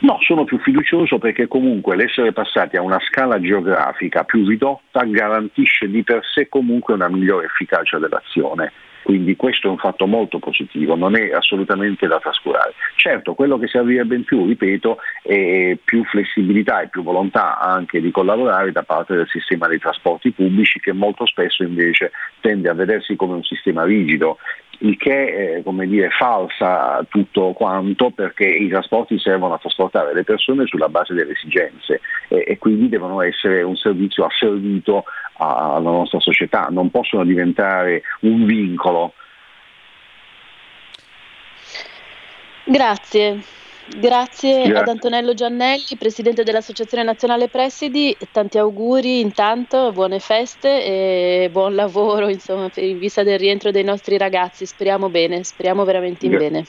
No, sono più fiducioso perché comunque l'essere passati a una scala geografica più ridotta garantisce di per sé comunque una migliore efficacia dell'azione. Quindi questo è un fatto molto positivo, non è assolutamente da trascurare. Certo, quello che servirebbe in più, ripeto, è più flessibilità e più volontà anche di collaborare da parte del sistema dei trasporti pubblici che molto spesso invece tende a vedersi come un sistema rigido il che eh, come dire, falsa tutto quanto perché i trasporti servono a trasportare le persone sulla base delle esigenze e, e quindi devono essere un servizio asservito alla nostra società, non possono diventare un vincolo. Grazie. Grazie, Grazie, ad Antonello Giannelli, Presidente dell'Associazione Nazionale Presidi, tanti auguri intanto, buone feste e buon lavoro insomma, in vista del rientro dei nostri ragazzi, speriamo bene, speriamo veramente in bene.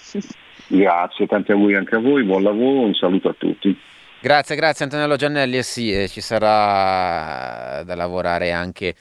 Grazie, tanti auguri anche a voi, buon lavoro, un saluto a tutti. Grazie, grazie Antonello Giannelli, e sì, eh, ci sarà da lavorare anche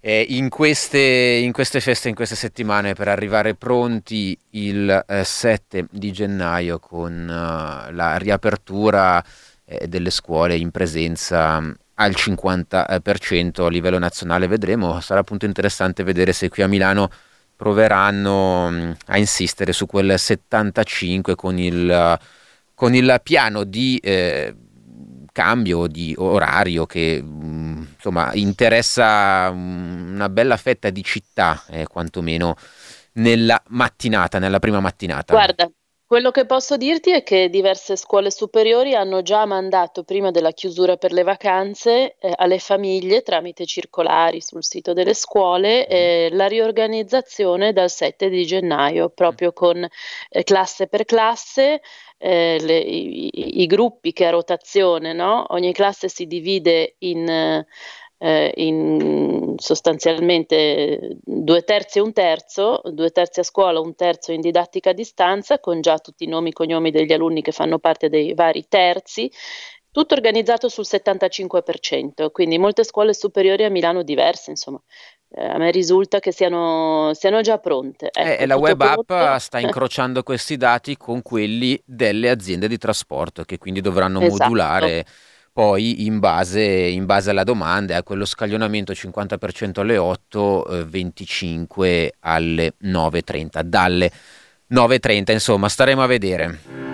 eh, in, queste, in, queste, feste, in queste settimane per arrivare pronti il eh, 7 di gennaio con uh, la riapertura eh, delle scuole in presenza mm, al 50% a livello nazionale. Vedremo, sarà appunto interessante vedere se qui a Milano proveranno mm, a insistere su quel 75 con il, con il piano di eh, cambio di orario che mm, insomma interessa mm, una bella fetta di città, eh, quantomeno nella mattinata, nella prima mattinata. Guarda, quello che posso dirti è che diverse scuole superiori hanno già mandato, prima della chiusura per le vacanze, eh, alle famiglie tramite circolari sul sito delle scuole eh, la riorganizzazione dal 7 di gennaio, proprio con eh, classe per classe eh, le, i, i, gruppi che a rotazione, no? ogni classe si divide in, eh, in, sostanzialmente due terzi e un terzo, due terzi a scuola, un terzo in didattica a distanza, con già tutti i nomi e cognomi degli alunni che fanno parte dei vari terzi tutto organizzato sul 75%, quindi molte scuole superiori a Milano diverse, insomma, eh, a me risulta che siano, siano già pronte. Eh, ecco, e la web pronto. app sta incrociando questi dati con quelli delle aziende di trasporto che quindi dovranno esatto. modulare poi in base, in base, alla domanda, a quello scaglionamento 50% alle 8, eh, 25 alle 9.30, dalle 9.30 insomma staremo a vedere.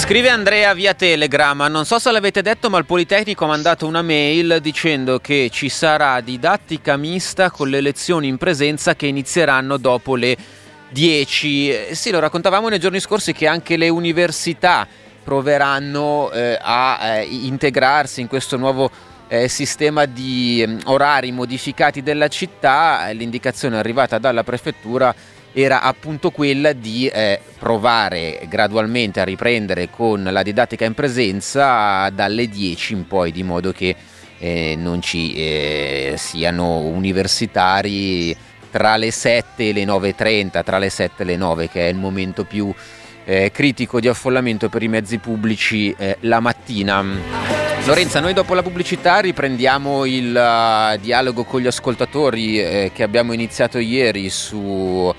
Scrive Andrea via Telegram, non so se l'avete detto ma il Politecnico ha mandato una mail dicendo che ci sarà didattica mista con le lezioni in presenza che inizieranno dopo le 10. Eh, sì, lo raccontavamo nei giorni scorsi che anche le università proveranno eh, a eh, integrarsi in questo nuovo eh, sistema di eh, orari modificati della città. L'indicazione arrivata dalla prefettura era appunto quella di eh, provare gradualmente a riprendere con la didattica in presenza dalle 10 in poi, di modo che eh, non ci eh, siano universitari tra le 7 e le 9.30, tra le 7 e le 9, che è il momento più eh, critico di affollamento per i mezzi pubblici eh, la mattina. Lorenza, noi dopo la pubblicità riprendiamo il uh, dialogo con gli ascoltatori che abbiamo iniziato ieri su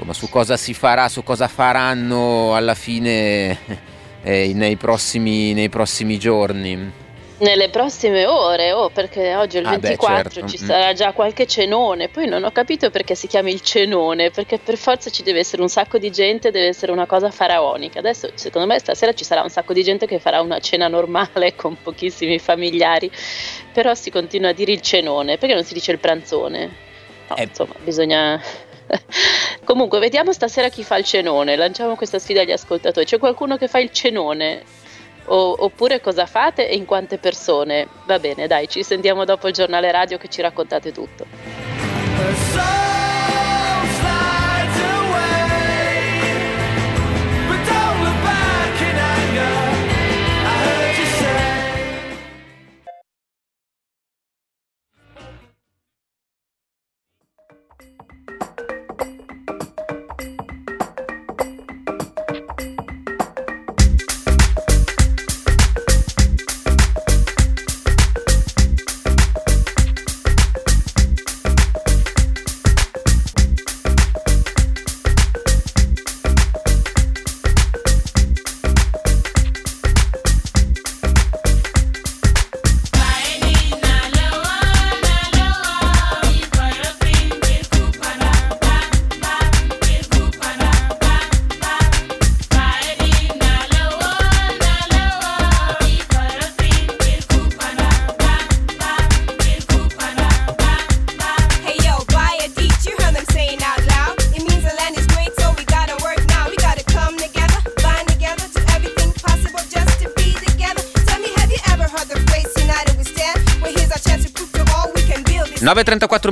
insomma, su cosa si farà, su cosa faranno alla fine eh, nei, prossimi, nei prossimi giorni. Nelle prossime ore, oh, perché oggi è il ah 24 beh, certo. ci mm. sarà già qualche cenone. Poi non ho capito perché si chiama il cenone, perché per forza ci deve essere un sacco di gente, deve essere una cosa faraonica. Adesso, secondo me, stasera ci sarà un sacco di gente che farà una cena normale con pochissimi familiari, però si continua a dire il cenone, perché non si dice il pranzone? No, eh. insomma, bisogna Comunque, vediamo stasera chi fa il cenone. Lanciamo questa sfida agli ascoltatori. C'è qualcuno che fa il cenone? O, oppure cosa fate e in quante persone? Va bene, dai, ci sentiamo dopo il giornale radio che ci raccontate tutto.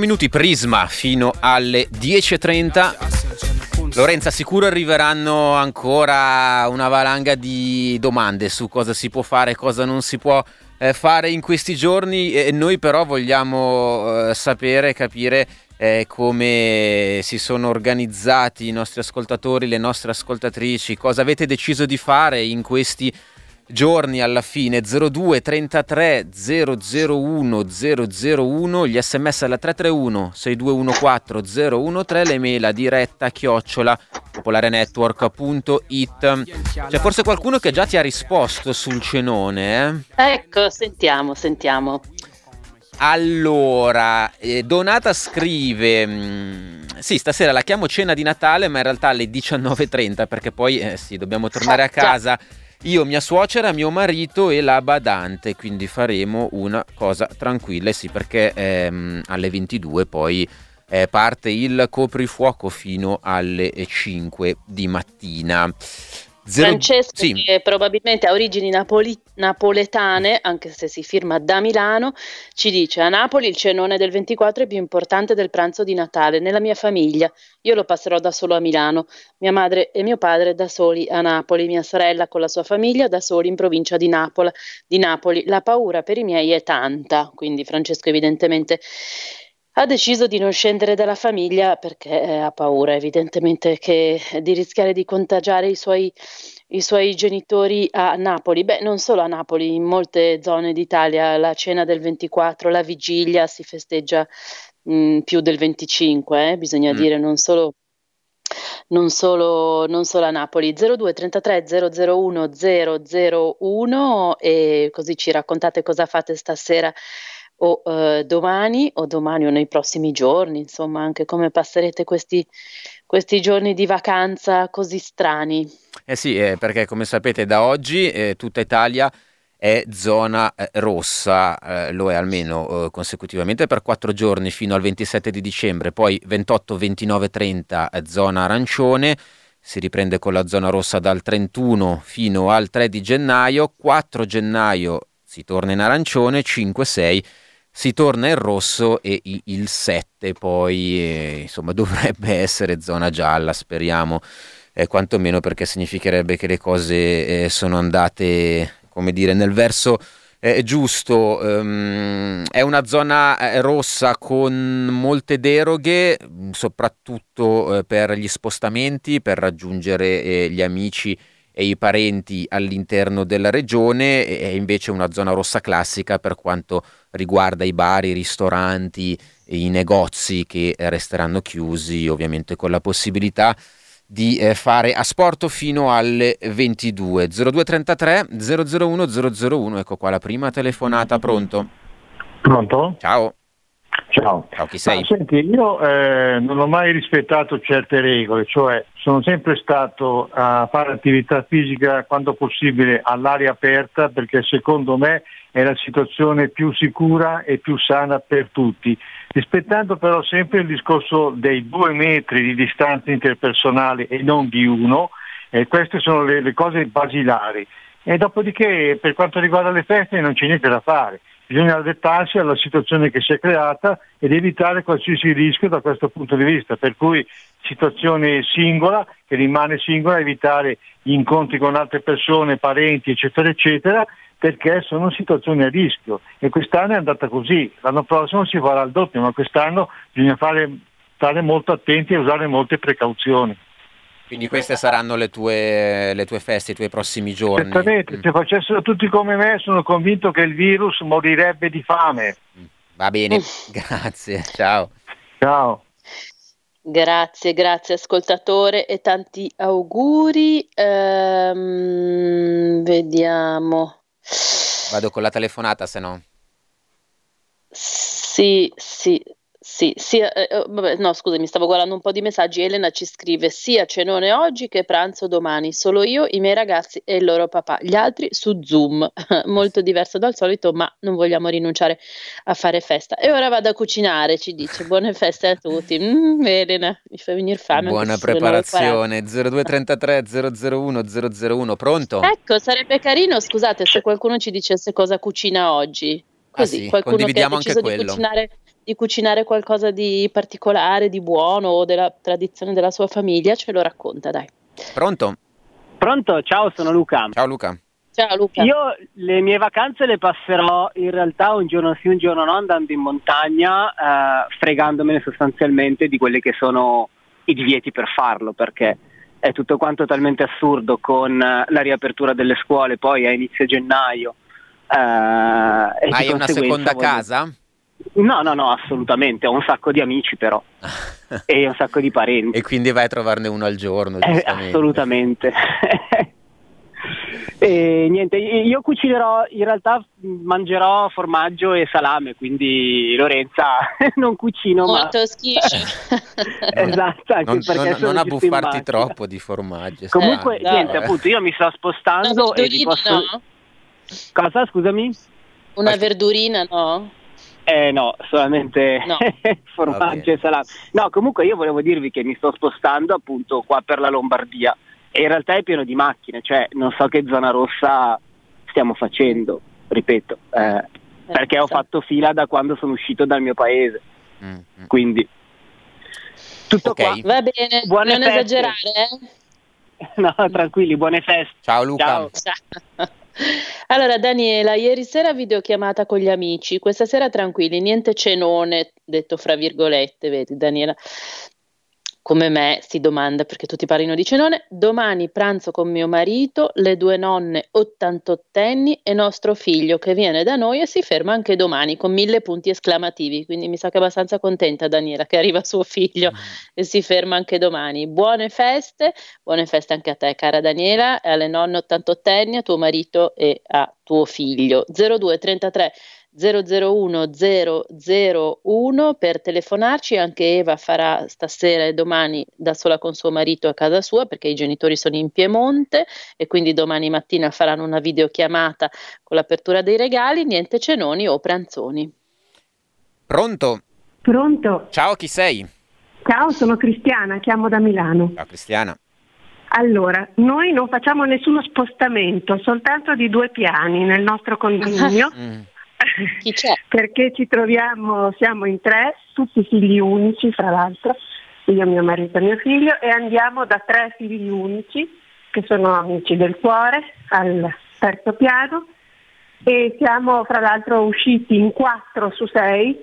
Minuti Prisma fino alle 10.30. Lorenza, sicuro arriveranno ancora una valanga di domande su cosa si può fare e cosa non si può eh, fare in questi giorni e noi però vogliamo eh, sapere, capire eh, come si sono organizzati i nostri ascoltatori, le nostre ascoltatrici, cosa avete deciso di fare in questi giorni giorni alla fine 02 33 001 001 gli sms alla 331 6214 013 le mail a diretta chiocciola popolarenetwork.it c'è forse qualcuno che già ti ha risposto sul cenone eh? ecco sentiamo sentiamo allora, eh, Donata scrive: mh, mm, Sì, stasera la chiamo cena di Natale, ma in realtà alle 19.30 perché poi eh, sì, dobbiamo tornare a casa. Io, mia suocera, mio marito e la badante, quindi faremo una cosa tranquilla, sì, perché ehm, alle 22 poi eh, parte il coprifuoco fino alle 5 di mattina. Zero... Francesco, sì. che probabilmente ha origini napoli... napoletane, anche se si firma da Milano, ci dice a Napoli il cenone del 24 è più importante del pranzo di Natale. Nella mia famiglia io lo passerò da solo a Milano, mia madre e mio padre da soli a Napoli, mia sorella con la sua famiglia da soli in provincia di, Napola, di Napoli. La paura per i miei è tanta, quindi Francesco evidentemente ha deciso di non scendere dalla famiglia perché eh, ha paura evidentemente che, di rischiare di contagiare i suoi, i suoi, genitori a Napoli. Beh, non solo a Napoli, in molte zone d'Italia la cena del 24, la vigilia si festeggia mh, mm, più del 25, eh, bisogna mm. dire, non solo non solo, non solo, a Napoli 02 33 001 001 e così ci raccontate cosa fate stasera o eh, domani o domani o nei prossimi giorni, insomma, anche come passerete questi, questi giorni di vacanza così strani. Eh sì, eh, perché come sapete da oggi eh, tutta Italia è zona eh, rossa, eh, lo è almeno eh, consecutivamente per quattro giorni fino al 27 di dicembre, poi 28, 29, 30 zona arancione, si riprende con la zona rossa dal 31 fino al 3 di gennaio, 4 gennaio si torna in arancione, 5, 6 si torna in rosso e il 7 poi eh, insomma dovrebbe essere zona gialla, speriamo, eh, quantomeno perché significherebbe che le cose eh, sono andate, come dire, nel verso eh, giusto. Um, è una zona eh, rossa con molte deroghe, soprattutto eh, per gli spostamenti, per raggiungere gli amici e i parenti all'interno della regione, è invece una zona rossa classica per quanto riguarda i bar, i ristoranti, i negozi che resteranno chiusi, ovviamente con la possibilità di eh, fare asporto fino alle 22 0233 001 001 ecco qua la prima telefonata. Pronto? Pronto? Ciao. Ciao. Ciao, chi sei? Ah, senti, io eh, non ho mai rispettato certe regole, cioè sono sempre stato a fare attività fisica quando possibile all'aria aperta perché secondo me è la situazione più sicura e più sana per tutti, rispettando però sempre il discorso dei due metri di distanza interpersonale e non di uno, e queste sono le, le cose basilari. E dopodiché per quanto riguarda le feste non c'è niente da fare bisogna adattarsi alla situazione che si è creata ed evitare qualsiasi rischio da questo punto di vista, per cui situazione singola, che rimane singola, evitare gli incontri con altre persone, parenti, eccetera, eccetera, perché sono situazioni a rischio. E quest'anno è andata così, l'anno prossimo si farà il doppio, ma quest'anno bisogna fare, stare molto attenti e usare molte precauzioni. Quindi queste saranno le tue, le tue feste, i tuoi prossimi giorni. Esattamente, mm. se facessero tutti come me sono convinto che il virus morirebbe di fame. Mm. Va bene, grazie, ciao. Ciao. Grazie, grazie ascoltatore e tanti auguri. Ehm, vediamo. Vado con la telefonata se no. Sì, sì, sì, sia, eh, eh, vabbè, no, scusami, stavo guardando un po' di messaggi. Elena ci scrive sia cenone oggi che pranzo domani. Solo io, i miei ragazzi e il loro papà. Gli altri su Zoom. Molto diverso dal solito, ma non vogliamo rinunciare a fare festa. E ora vado a cucinare, ci dice. Buone feste a tutti. Mm, Elena, mi fa venire fame. Buona preparazione. 0233 001 001, pronto? Ecco, sarebbe carino, scusate, se qualcuno ci dicesse cosa cucina oggi. Così, ah sì, qualcuno che ha deciso di cucinare di cucinare qualcosa di particolare, di buono o della tradizione della sua famiglia, ce lo racconta, dai. Pronto? Pronto, ciao, sono Luca. Ciao Luca. Ciao Luca. Io le mie vacanze le passerò in realtà un giorno sì, un giorno no, andando in montagna, eh, fregandomene sostanzialmente di quelli che sono i divieti per farlo, perché è tutto quanto talmente assurdo con eh, la riapertura delle scuole poi a inizio gennaio. Eh, Hai una seconda voglio... casa? No, no, no, assolutamente. Ho un sacco di amici, però. e un sacco di parenti. E quindi vai a trovarne uno al giorno. Eh, assolutamente. e niente, io cucinerò, in realtà mangerò formaggio e salame, quindi Lorenza non cucino Molto ma... schifo. esatto, anche non, perché non, non abbuffarti troppo di formaggio. Comunque, eh, niente, no. appunto, io mi sto spostando e vi posso... No? Cosa, scusami? Una verdurina, no? Eh no, solamente no. formaggio e salame. No, comunque io volevo dirvi che mi sto spostando appunto qua per la Lombardia e in realtà è pieno di macchine, cioè non so che zona rossa stiamo facendo, ripeto, eh, eh, perché ho fatto fila da quando sono uscito dal mio paese. Mm-hmm. Quindi tutto okay. qua. Va bene, buone non feste. esagerare. Eh? No, tranquilli, buone feste. Ciao Luca. Ciao. Allora, Daniela, ieri sera videochiamata con gli amici, questa sera tranquilli, niente cenone, detto fra virgolette, vedi Daniela come me si domanda perché tutti parlino di cenone, domani pranzo con mio marito, le due nonne ottantottenni e nostro figlio che viene da noi e si ferma anche domani con mille punti esclamativi, quindi mi sa che è abbastanza contenta Daniela che arriva suo figlio mm. e si ferma anche domani. Buone feste, buone feste anche a te cara Daniela, alle nonne ottantottenni, a tuo marito e a tuo figlio. 02 33 001 001 per telefonarci. Anche Eva farà stasera e domani da sola con suo marito a casa sua perché i genitori sono in Piemonte e quindi domani mattina faranno una videochiamata con l'apertura dei regali. Niente cenoni o pranzoni. Pronto? Pronto? Ciao, chi sei? Ciao, sono Cristiana, chiamo da Milano. Ciao Cristiana. Allora, noi non facciamo nessuno spostamento, soltanto di due piani nel nostro condominio. Chi c'è? Perché ci troviamo, siamo in tre, tutti figli unici, fra l'altro, io, mio marito e mio figlio, e andiamo da tre figli unici, che sono amici del cuore, al terzo piano, e siamo fra l'altro usciti in quattro su sei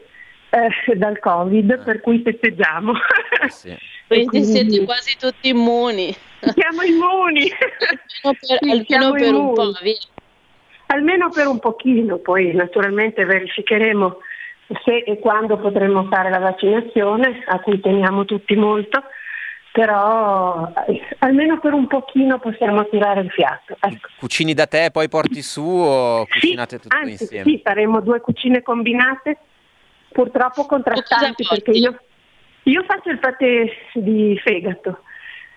eh, dal Covid, eh. per cui festeggiamo. Eh sì. quindi, quindi siete quasi tutti immuni. Siamo immuni. almeno per, almeno per un po', via. Almeno per un pochino, poi naturalmente verificheremo se e quando potremo fare la vaccinazione, a cui teniamo tutti molto, però eh, almeno per un pochino possiamo tirare il fiato. Ecco. Cucini da te, poi porti su o cucinate sì, tutto anzi, insieme? Sì, faremo due cucine combinate, purtroppo contrastanti perché io, io faccio il patè di fegato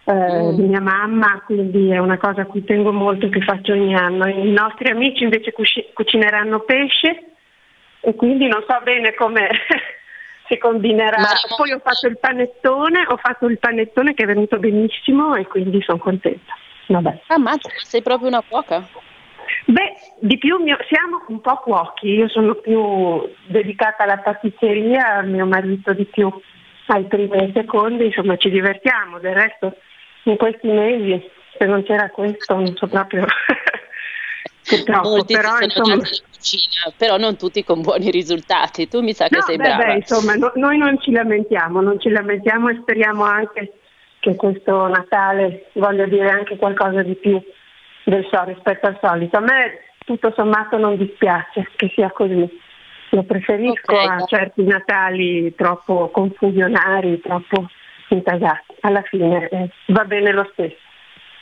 eh, di mia mamma, quindi è una cosa a cui tengo molto che faccio ogni anno. I nostri amici invece cuci- cucineranno pesce e quindi non so bene come si combinerà. Ma... Poi ho fatto il panettone, ho fatto il panettone che è venuto benissimo e quindi sono contenta. Vabbè. Ah, ma sei proprio una cuoca? Beh, di più mio, siamo un po' cuochi, io sono più dedicata alla pasticceria, mio marito di più ai primi e ai secondi, insomma ci divertiamo, del resto in questi mesi, se non c'era questo, non so proprio. Purtroppo, Molti però, insomma... cucina, però non tutti con buoni risultati. Tu mi sa che no, sei beh, brava. Beh, insomma, no, noi non ci lamentiamo, non ci lamentiamo e speriamo anche che questo Natale voglia dire anche qualcosa di più del so rispetto al solito. A me tutto sommato non dispiace che sia così. Lo preferisco okay. a certi Natali troppo confusionari, troppo intasati. Alla fine eh, va bene lo stesso.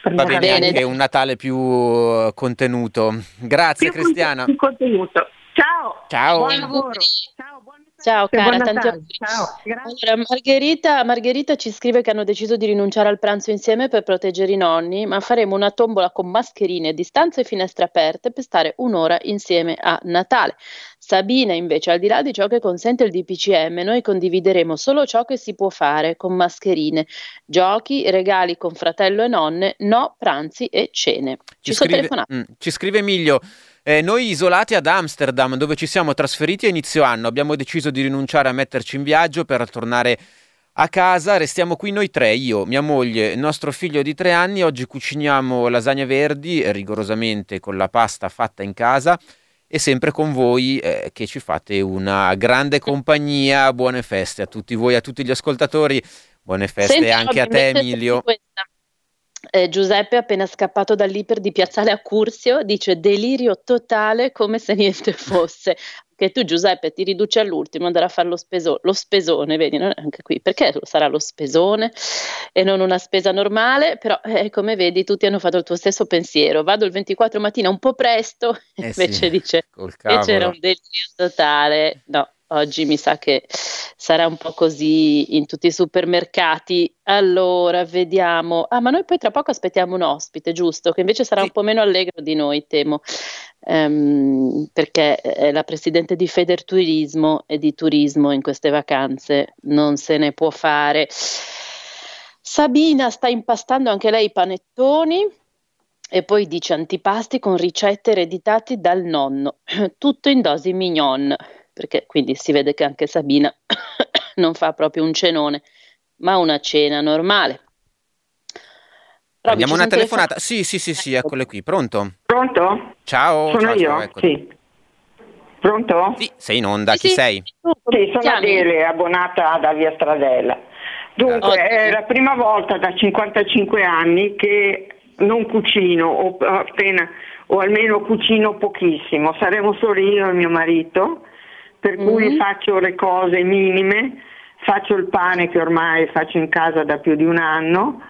Va bene, bene anche un Natale più eh, contenuto. Grazie più Cristiana. Più contenuto. Ciao. Ciao. Buon lavoro. Ciao, buon Ciao cara, tanti auguri. Allora, Margherita, Margherita, ci scrive che hanno deciso di rinunciare al pranzo insieme per proteggere i nonni, ma faremo una tombola con mascherine, distanze e finestre aperte per stare un'ora insieme a Natale. Sabina invece, al di là di ciò che consente il DPCM, noi condivideremo solo ciò che si può fare con mascherine, giochi, regali con fratello e nonne, no pranzi e cene. Ci, ci scrive, mm, ci scrive Emilio. Eh, noi isolati ad Amsterdam, dove ci siamo trasferiti a inizio anno, abbiamo deciso di rinunciare a metterci in viaggio per tornare a casa. Restiamo qui noi tre, io, mia moglie, il nostro figlio di tre anni. Oggi cuciniamo lasagne verdi, rigorosamente con la pasta fatta in casa e sempre con voi eh, che ci fate una grande compagnia. Buone feste a tutti voi, a tutti gli ascoltatori. Buone feste Senti, anche a te, Emilio. Questa eh, Giuseppe, appena scappato dall'iper di Piazzale a Curzio, dice delirio totale come se niente fosse. Che tu, Giuseppe, ti riduci all'ultimo, andare a fare lo, speso- lo spesone, vedi, non anche qui, perché sarà lo spesone e non una spesa normale? Però, eh, come vedi, tutti hanno fatto il tuo stesso pensiero. Vado il 24 mattina un po' presto, eh invece sì, dice, invece era un delirio totale. No, Oggi mi sa che sarà un po' così in tutti i supermercati. Allora, vediamo. Ah, ma noi poi tra poco aspettiamo un ospite, giusto? Che invece sarà sì. un po' meno allegro di noi, temo, um, perché è la presidente di Federturismo e di turismo in queste vacanze. Non se ne può fare. Sabina sta impastando anche lei i panettoni e poi dice antipasti con ricette ereditate dal nonno, tutto in dosi mignon perché quindi si vede che anche Sabina non fa proprio un cenone, ma una cena normale. Abbiamo una telefonata. Sì, sì, sì, sì, ecco. eccole qui. Pronto? Pronto? Ciao. Sono ciao, io? Ciao, sì. Pronto? Sì, sei in onda, sì, chi sì. sei? Sì, sono Adele, abbonata da Via Stradella. Dunque, ah, è la prima volta da 55 anni che non cucino, o appena, o almeno cucino pochissimo. Saremo solo io e mio marito per mm-hmm. cui faccio le cose minime, faccio il pane che ormai faccio in casa da più di un anno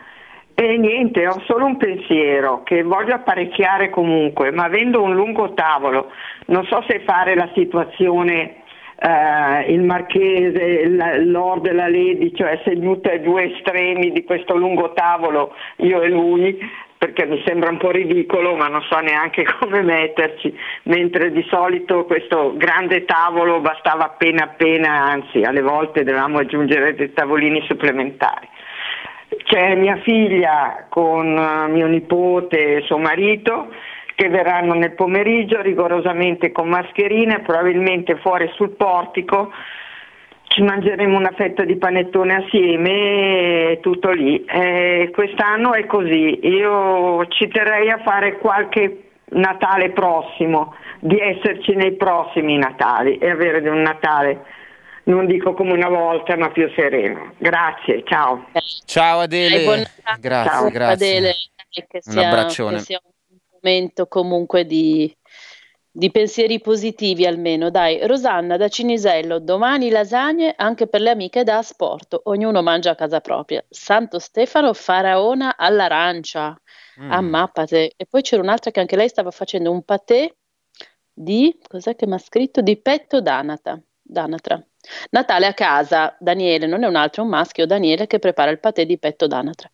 E niente, ho solo un pensiero che voglio apparecchiare comunque, ma avendo un lungo tavolo, non so se fare la situazione eh, il marchese, il lord e la lady, cioè seduti ai due estremi di questo lungo tavolo, io e lui, perché mi sembra un po' ridicolo, ma non so neanche come metterci, mentre di solito questo grande tavolo bastava appena appena, anzi alle volte dovevamo aggiungere dei tavolini supplementari. C'è mia figlia con eh, mio nipote e suo marito che verranno nel pomeriggio rigorosamente con mascherine, probabilmente fuori sul portico. Ci mangeremo una fetta di panettone assieme e tutto lì. Eh, quest'anno è così. Io ci terrei a fare qualche Natale prossimo, di esserci nei prossimi Natali e avere un Natale non dico come una volta, ma più sereno. Grazie, ciao. Ciao Adele. Grazie, ciao. grazie. Adele, che sia, un abbraccione. Che sia un momento comunque di, di pensieri positivi almeno. Dai, Rosanna da Cinisello, domani lasagne anche per le amiche da sport. Ognuno mangia a casa propria. Santo Stefano, faraona all'arancia. Mm. Ammappate. E poi c'era un'altra che anche lei stava facendo un patè di, cos'è che mi ha scritto? Di petto d'anata. D'anatra. Natale a casa, Daniele, non è un altro, è un maschio, Daniele che prepara il patè di petto d'anatra.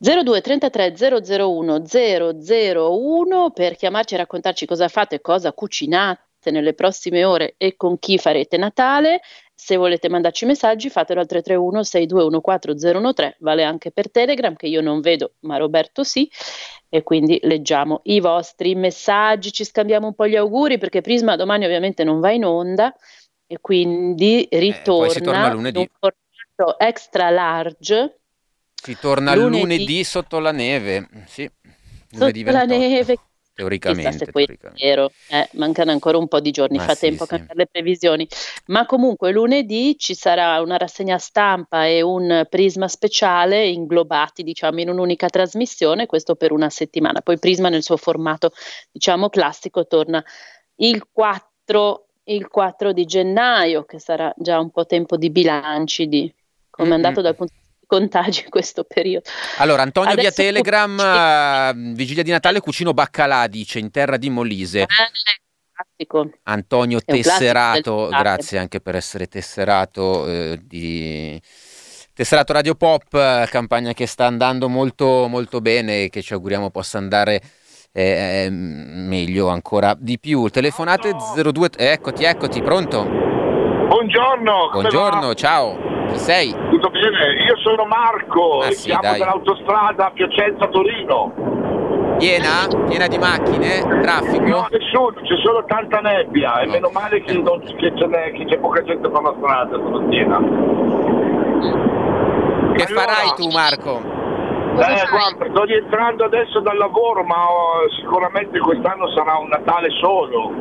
02 33 001 001 per chiamarci e raccontarci cosa fate e cosa cucinate nelle prossime ore e con chi farete Natale. Se volete mandarci messaggi fatelo al 331 6214 013, vale anche per Telegram che io non vedo ma Roberto sì e quindi leggiamo i vostri messaggi, ci scambiamo un po' gli auguri perché Prisma domani ovviamente non va in onda e quindi ritorna, eh, si torna lunedì. un formato extra large. Si torna lunedì, lunedì sotto la neve, sì. Lunedì sotto 28. la neve. Teoricamente, se poi teoricamente. È vero, eh, mancano ancora un po' di giorni, Ma fa sì, tempo a cambiare le previsioni. Ma comunque lunedì ci sarà una rassegna stampa e un prisma speciale inglobati, diciamo, in un'unica trasmissione, questo per una settimana. Poi Prisma nel suo formato, diciamo, classico torna il 4 il 4 di gennaio, che sarà già un po' tempo di bilanci di come è andato dal punto di vista contagi in questo periodo. Allora, Antonio Adesso via Telegram, cucino... vigilia di Natale, cucino baccalà, dice, in terra di Molise. Eh, Antonio Tesserato, grazie anche per essere tesserato eh, di... Tesserato Radio Pop, campagna che sta andando molto molto bene e che ci auguriamo possa andare eh, meglio ancora di più. Telefonate 02, eccoti, eccoti, pronto? Buongiorno. Buongiorno, ciao. Chi sei? Tutto bene, io sono Marco ah, e sì, siamo dall'autostrada Piacenza-Torino. Piena? Piena di macchine? Traffico? No, nessuno, c'è solo tanta nebbia e no. meno male che, non, che, c'è, che, c'è, poca gente per la strada stamattina. Che allora, farai tu Marco? Eh, guarda, sto rientrando adesso dal lavoro, ma oh, sicuramente quest'anno sarà un Natale solo,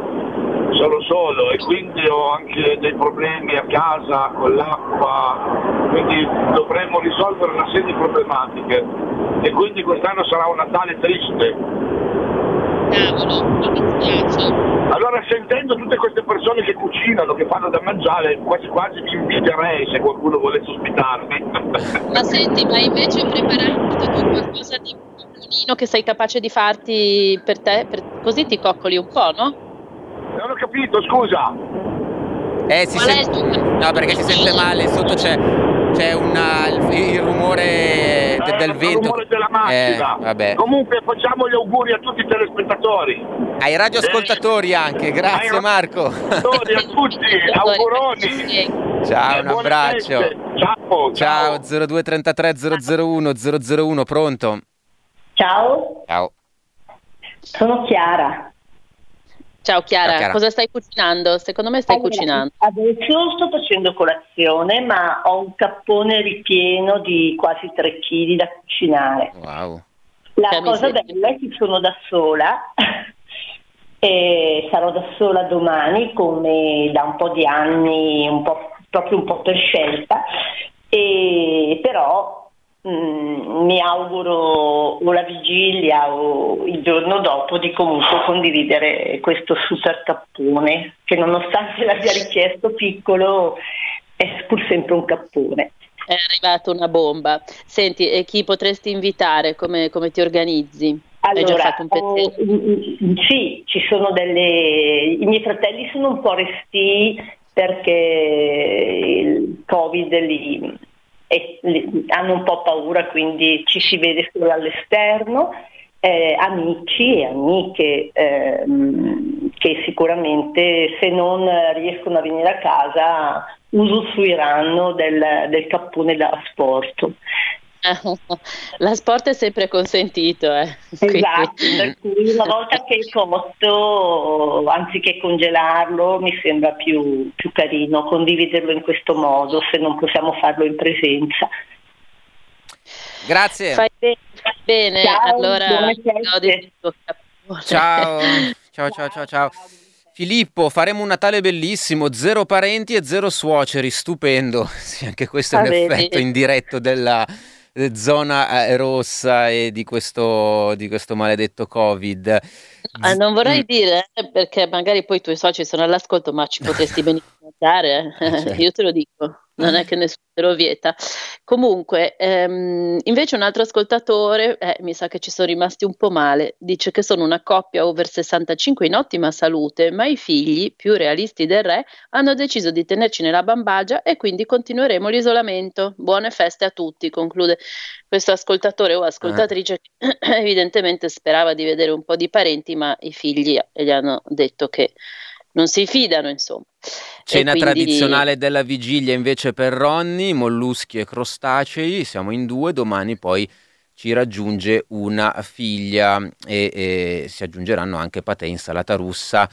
solo solo, e quindi ho anche dei problemi a casa con l'acqua, quindi dovremmo risolvere una serie di problematiche. E quindi quest'anno sarà un Natale triste. Cavolo, mi dispiace. Allora sentendo tutte queste persone che cucinano, che fanno da mangiare, quasi quasi mi inviterei se qualcuno volesse ospitarmi. Ma senti, ma invece preparando tu qualcosa di buonino che sei capace di farti per te, per... così ti coccoli un po', no? Non ho capito, scusa. Eh, si sente... No, perché si sente male, sotto c'è, c'è una, il, il rumore de, del il vento. Il rumore della macchina. Eh, Comunque facciamo gli auguri a tutti i telespettatori. Ai radioascoltatori eh, anche, grazie ai Marco. Ascoltatori a tutti, auguroni. Ciao, un abbraccio. Ciao, ciao. Ciao, 0233 001 001, pronto? Ciao. Ciao. Sono Chiara. Ciao Chiara. Ciao Chiara, cosa stai cucinando? Secondo me stai allora, cucinando. Adesso sto facendo colazione, ma ho un cappone ripieno di quasi 3 kg da cucinare. Wow. La che cosa bella è che sono da sola e sarò da sola domani come da un po' di anni, un po', proprio un po' per scelta, e però Mm, mi auguro o la vigilia o il giorno dopo di comunque condividere questo super cappone che nonostante l'abbia richiesto piccolo è pur sempre un cappone. è arrivata una bomba. Senti, e chi potresti invitare? Come, come ti organizzi? Allora, Hai già fatto un pensiero? Oh, sì, ci sono delle... I miei fratelli sono un po' resti perché il Covid li, e, hanno un po' paura, quindi ci si vede solo all'esterno. Eh, amici e amiche ehm, che sicuramente se non riescono a venire a casa usufruiranno del, del cappone da sport. La sport è sempre consentito. Eh. Esatto, per cui una volta che è cotto, anziché congelarlo, mi sembra più, più carino condividerlo in questo modo, se non possiamo farlo in presenza. Grazie. Fai bene, fai bene. Ciao, allora ciao, ciao, ciao, ciao, ciao. Filippo, faremo un Natale bellissimo, zero parenti e zero suoceri, stupendo. Sì, anche questo è un effetto indiretto della, zona eh, rossa e di questo, di questo maledetto Covid. Ah, non vorrei mm. dire eh, perché magari poi i tuoi soci sono all'ascolto, ma ci potresti benissimo dare, certo. io te lo dico non è che nessuno te lo vieta. Comunque, ehm, invece un altro ascoltatore, eh, mi sa che ci sono rimasti un po' male, dice che sono una coppia over 65 in ottima salute, ma i figli, più realisti del re, hanno deciso di tenerci nella bambagia e quindi continueremo l'isolamento. Buone feste a tutti, conclude questo ascoltatore o ascoltatrice che evidentemente sperava di vedere un po' di parenti, ma i figli gli hanno detto che non si fidano, insomma. Cena quindi... tradizionale della vigilia invece per Ronny, molluschi e crostacei, siamo in due, domani poi ci raggiunge una figlia e, e si aggiungeranno anche patè, insalata russa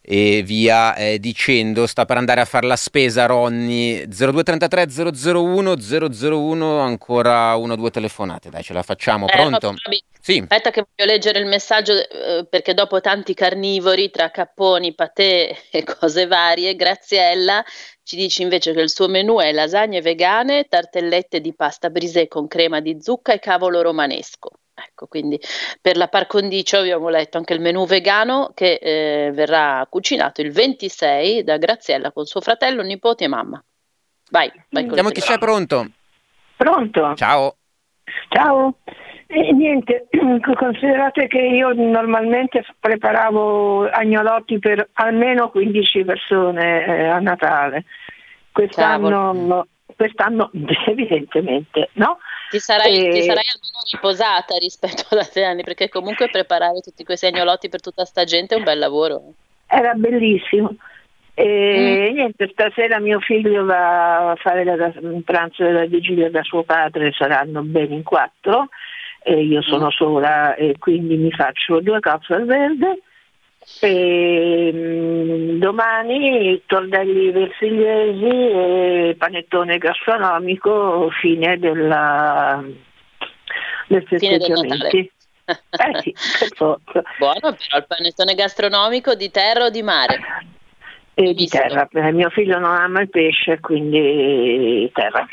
e via eh, dicendo. Sta per andare a fare la spesa Ronny 0233 001 001 ancora una o due telefonate. Dai, ce la facciamo. Eh, Pronto? sì. Aspetta che voglio leggere il messaggio eh, perché dopo tanti carnivori tra capponi, patè e cose varie, Graziella ci dice invece che il suo menù è lasagne vegane, tartellette di pasta brisée con crema di zucca e cavolo romanesco. Ecco, quindi per la par condicio abbiamo letto anche il menù vegano che eh, verrà cucinato il 26 da Graziella con suo fratello, nipote e mamma. Vai, vai Vediamo chi c'è pronto. Pronto? Ciao. Ciao. Eh, niente, considerate che io normalmente preparavo agnolotti per almeno 15 persone eh, a Natale. Quest'anno, quest'anno evidentemente no. Ti sarai, e... ti sarai almeno riposata rispetto ad altri anni, perché comunque preparare tutti questi agnolotti per tutta sta gente è un bel lavoro. Era bellissimo. E mm. niente, stasera mio figlio va a fare un pranzo della vigilia da suo padre, saranno ben in quattro, e io sono mm. sola e quindi mi faccio due cozze al verde e, mh, domani tordelli versigliesi e panettone gastronomico fine della, del festeggiamenti. Eh sì, Buono però il panettone gastronomico di terra o di mare? E di terra, eh, mio figlio non ama il pesce, quindi terra.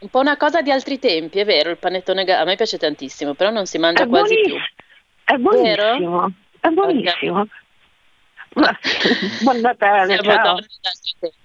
Un po' una cosa di altri tempi, è vero, il panettone a me piace tantissimo, però non si mangia è quasi più. È buonissimo. Vero? È buonissimo. buon Natale, ciao.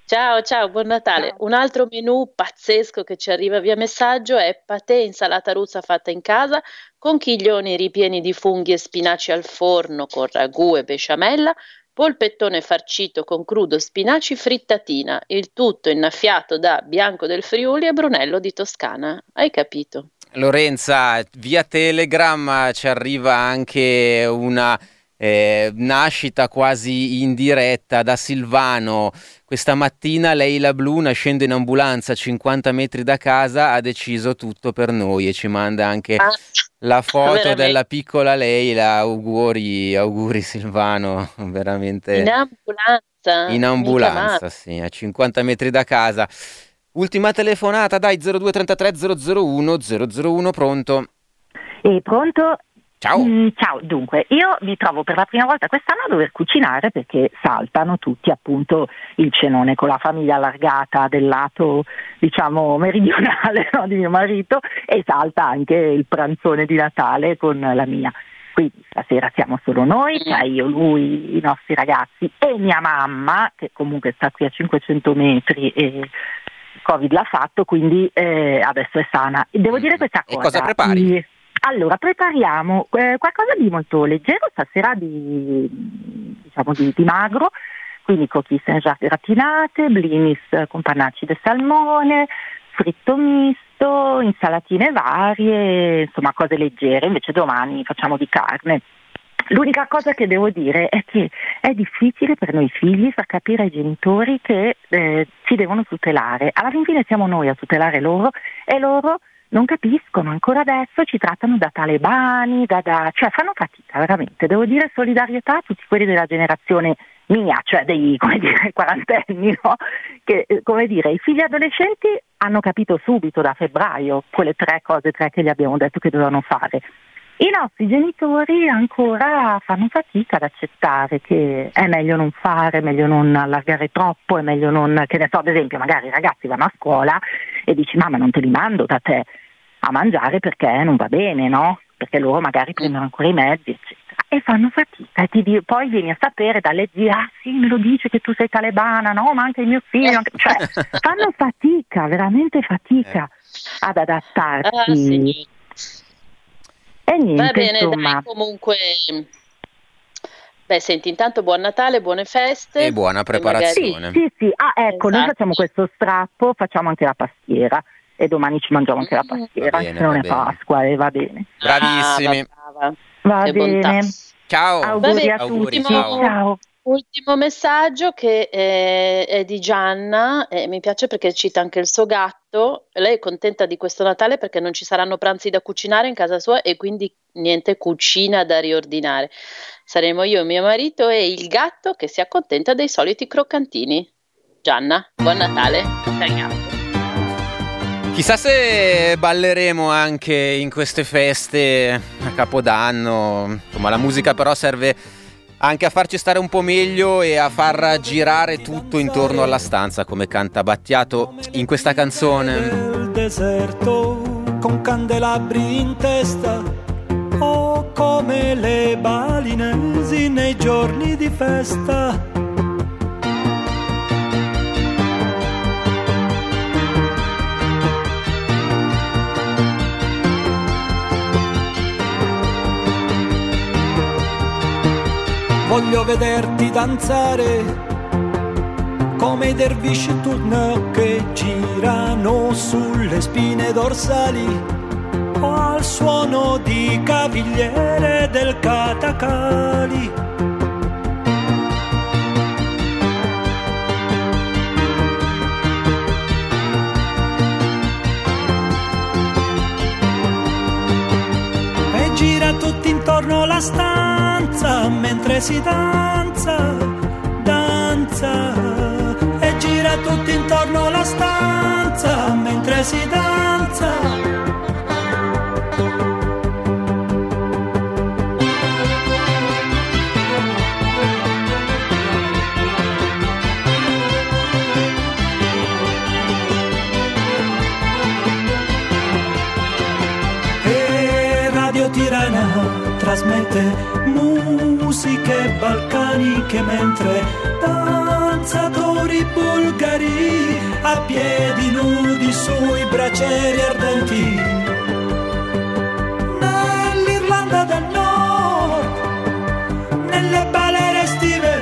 ciao. ciao, buon Natale. Un altro menù pazzesco che ci arriva via messaggio è patè insalata russa fatta in casa con chiglioni ripieni di funghi e spinaci al forno con ragù e besciamella, polpettone farcito con crudo spinaci frittatina, il tutto innaffiato da Bianco del Friuli e Brunello di Toscana. Hai capito? Lorenza, via Telegram ci arriva anche una eh, nascita quasi in diretta da Silvano. Questa mattina Leila Bluna scende in ambulanza a 50 metri da casa, ha deciso tutto per noi e ci manda anche ah, la foto veramente. della piccola Leila. Auguri, auguri Silvano, veramente. In ambulanza? In ambulanza, sì, a 50 metri da casa. Ultima telefonata, dai, 0233 001 001, pronto? E pronto? Ciao. Mm, ciao, dunque, io mi trovo per la prima volta quest'anno a dover cucinare perché saltano tutti appunto il cenone con la famiglia allargata del lato diciamo meridionale no, di mio marito e salta anche il pranzone di Natale con la mia. Quindi stasera siamo solo noi, cioè io, lui, i nostri ragazzi e mia mamma che comunque sta qui a 500 metri e Covid l'ha fatto, quindi eh, adesso è sana. Devo dire questa cosa. E cosa prepari? Allora, prepariamo eh, qualcosa di molto leggero, stasera di, diciamo di, di magro, quindi Saint-Jacques gratinate, blinis con pannacci di salmone, fritto misto, insalatine varie, insomma cose leggere, invece domani facciamo di carne. L'unica cosa che devo dire è che è difficile per noi figli far capire ai genitori che eh, ci devono tutelare. Alla fine siamo noi a tutelare loro e loro non capiscono, ancora adesso ci trattano da talebani, da, da, cioè fanno fatica veramente. Devo dire solidarietà a tutti quelli della generazione mia, cioè dei dire, quarantenni, no? che eh, dire, i figli adolescenti hanno capito subito da febbraio quelle tre cose, tre che gli abbiamo detto che dovevano fare. I nostri genitori ancora fanno fatica ad accettare che è meglio non fare, è meglio non allargare troppo, è meglio non, che ne so, ad esempio, magari i ragazzi vanno a scuola e dici mamma non te li mando da te a mangiare perché non va bene, no? Perché loro magari prendono ancora i mezzi, eccetera. E fanno fatica e ti, poi vieni a sapere dalle zie, ah sì, me lo dice che tu sei talebana, no, ma anche il mio figlio, anche... cioè fanno fatica, veramente fatica eh. ad adattarsi. Ah, sì e niente, Va bene, insomma. dai, comunque. Beh, senti, intanto buon Natale, buone feste. E buona preparazione. Sì, sì, sì. Ah, ecco, esatto. noi facciamo questo strappo, facciamo anche la pastiera e domani ci mangiamo anche la mm, pastiera, bene, se non è bene. Pasqua e va bene. Bravissimi. Ah, va, va bene. Ciao. Auguri a tutti. Ciao. ciao. Ultimo messaggio che è, è di Gianna, e mi piace perché cita anche il suo gatto. Lei è contenta di questo Natale perché non ci saranno pranzi da cucinare in casa sua e quindi niente cucina da riordinare. Saremo io, mio marito e il gatto che si accontenta dei soliti croccantini. Gianna, buon Natale. Chissà se balleremo anche in queste feste a Capodanno. Insomma, la musica però serve anche a farci stare un po' meglio e a far girare tutto intorno alla stanza come canta Battiato in questa canzone. Nel deserto con candelabri in testa o come le balinesi nei giorni di festa voglio vederti danzare come i dervisci turno che girano sulle spine dorsali al suono di cavigliere del catacali. E gira tutti intorno la stanza danza mentre si danza, danza e gira tutto intorno la stanza mentre si danza. trasmette musiche balcaniche mentre danzatori bulgari a piedi nudi sui bracieri ardenti. Nell'Irlanda del Nord, nelle balere estive,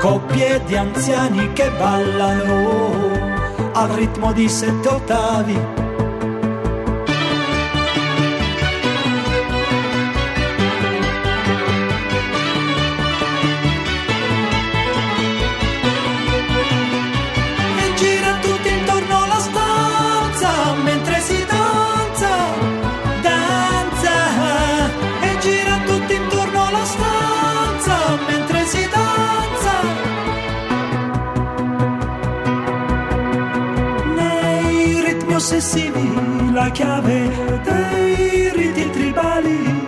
coppie di anziani che ballano al ritmo di sette ottavi ossessivi la chiave dei riti tribali,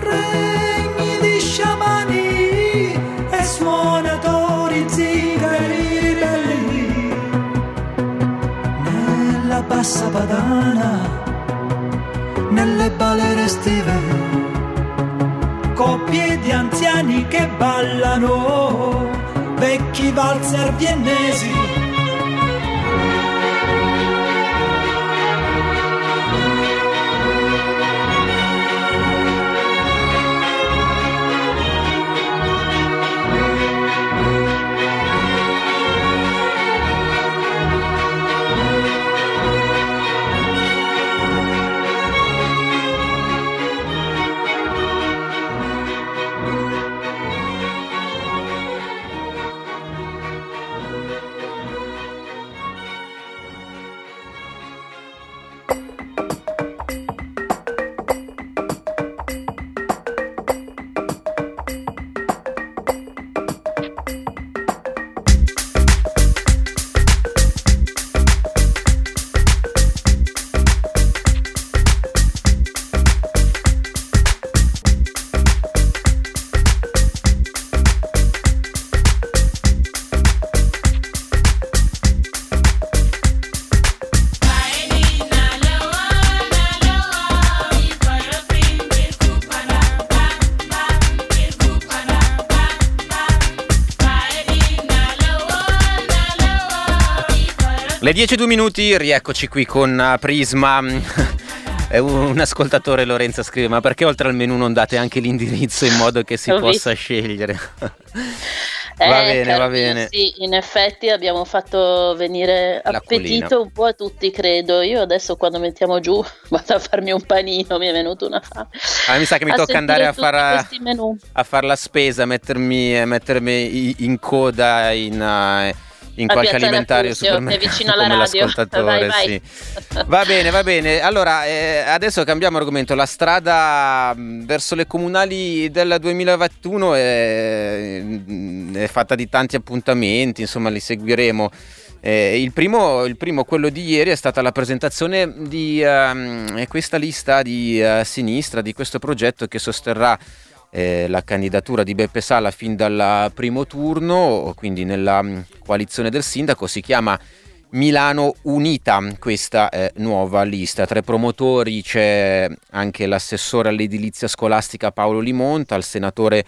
regni di sciamani e suonatori zingari ribelli. Nella bassa padana, nelle balere estive, coppie di anziani che ballano, vecchi valzer viennesi Le 10 minuti, rieccoci qui con uh, Prisma. un ascoltatore Lorenzo scrive: Ma perché oltre al menu non date anche l'indirizzo in modo che si possa scegliere? Eh, va bene, va bene. Sì, in effetti abbiamo fatto venire appetito un po' a tutti, credo. Io adesso quando mettiamo giù vado a farmi un panino, mi è venuta una fame. Ah, mi sa che mi tocca andare a fare a far la spesa, mettermi, mettermi in coda in... Uh, in qualche alimentare supermercato è vicino alla radio. Vai, vai. Sì. Va bene, va bene. Allora, eh, adesso cambiamo argomento. La strada verso le comunali del 2021 è, è fatta di tanti appuntamenti, insomma, li seguiremo. Eh, il, primo, il, primo, quello di ieri, è stata la presentazione di uh, questa lista di uh, sinistra, di questo progetto che sosterrà eh, la candidatura di Beppe Sala fin dal primo turno, quindi nella mm, coalizione del sindaco, si chiama Milano Unita, questa è nuova lista. Tra i promotori c'è anche l'assessore all'edilizia scolastica Paolo Limonta, il senatore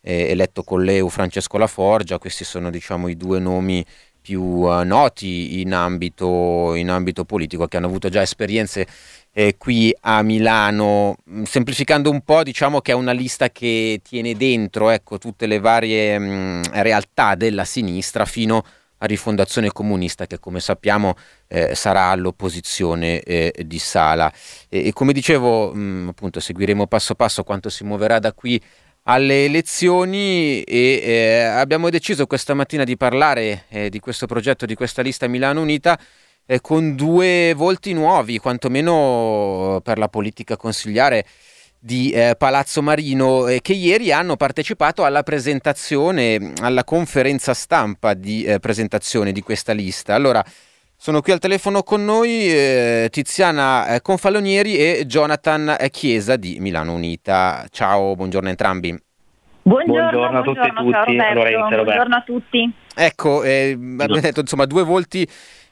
eh, eletto con l'EU Francesco Laforgia, questi sono diciamo i due nomi più uh, noti in ambito, in ambito politico che hanno avuto già esperienze eh, qui a Milano. Mm, semplificando un po', diciamo che è una lista che tiene dentro ecco, tutte le varie mh, mm, realtà della sinistra fino a Rifondazione Comunista che come sappiamo eh, sarà all'opposizione eh, di Sala. E, e come dicevo, mh, mm, appunto, seguiremo passo passo quanto si muoverà da qui alle elezioni e eh, abbiamo deciso questa mattina di parlare eh, di questo progetto, di questa lista Milano Unita eh, con due volti nuovi, quantomeno per la politica consigliare di eh, Palazzo Marino, eh, che ieri hanno partecipato alla presentazione, alla conferenza stampa di eh, presentazione di questa lista. Allora, sono qui al telefono con noi eh, Tiziana eh, Confalonieri e Jonathan Chiesa di Milano Unita. Ciao, buongiorno a entrambi. Buongiorno, buongiorno a tutti e tutti, Lorenzo, buongiorno a tutti. Ecco, eh, abbiamo detto insomma due volti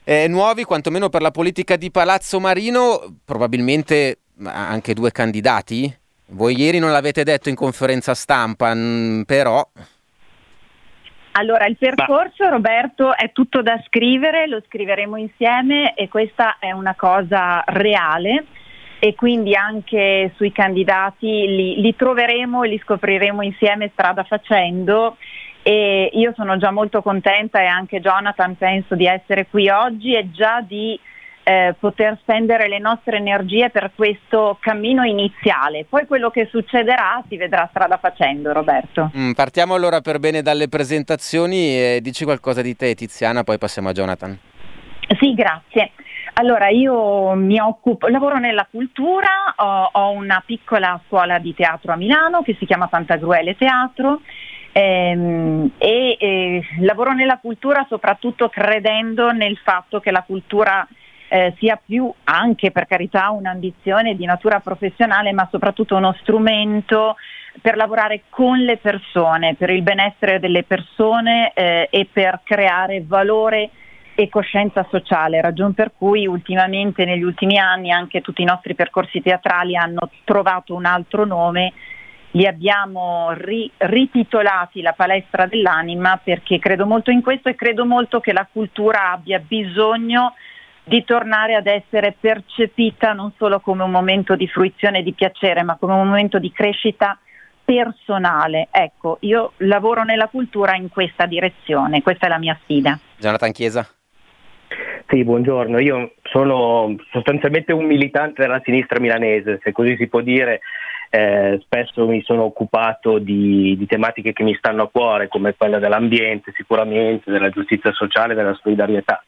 eh, nuovi, quantomeno per la politica di Palazzo Marino, probabilmente anche due candidati. Voi ieri non l'avete detto in conferenza stampa, mh, però... Allora, il percorso, Ma... Roberto, è tutto da scrivere, lo scriveremo insieme e questa è una cosa reale e quindi anche sui candidati li, li troveremo e li scopriremo insieme strada facendo e io sono già molto contenta e anche Jonathan penso di essere qui oggi e già di eh, poter spendere le nostre energie per questo cammino iniziale. Poi quello che succederà si vedrà strada facendo, Roberto. Mm, partiamo allora per bene dalle presentazioni e dici qualcosa di te Tiziana, poi passiamo a Jonathan. Sì, grazie. Allora, io mi occupo, lavoro nella cultura, ho, ho una piccola scuola di teatro a Milano che si chiama Pantagruele Teatro ehm, e eh, lavoro nella cultura soprattutto credendo nel fatto che la cultura eh, sia più anche per carità un'ambizione di natura professionale, ma soprattutto uno strumento per lavorare con le persone, per il benessere delle persone eh, e per creare valore e coscienza sociale, ragion per cui ultimamente negli ultimi anni anche tutti i nostri percorsi teatrali hanno trovato un altro nome li abbiamo ri- rititolati la palestra dell'anima perché credo molto in questo e credo molto che la cultura abbia bisogno di tornare ad essere percepita non solo come un momento di fruizione e di piacere, ma come un momento di crescita personale. Ecco, io lavoro nella cultura in questa direzione, questa è la mia sfida. Jonathan Chiesa. Sì, buongiorno. Io sono sostanzialmente un militante della sinistra milanese, se così si può dire, eh, spesso mi sono occupato di, di, tematiche che mi stanno a cuore, come quella dell'ambiente sicuramente, della giustizia sociale, della solidarietà.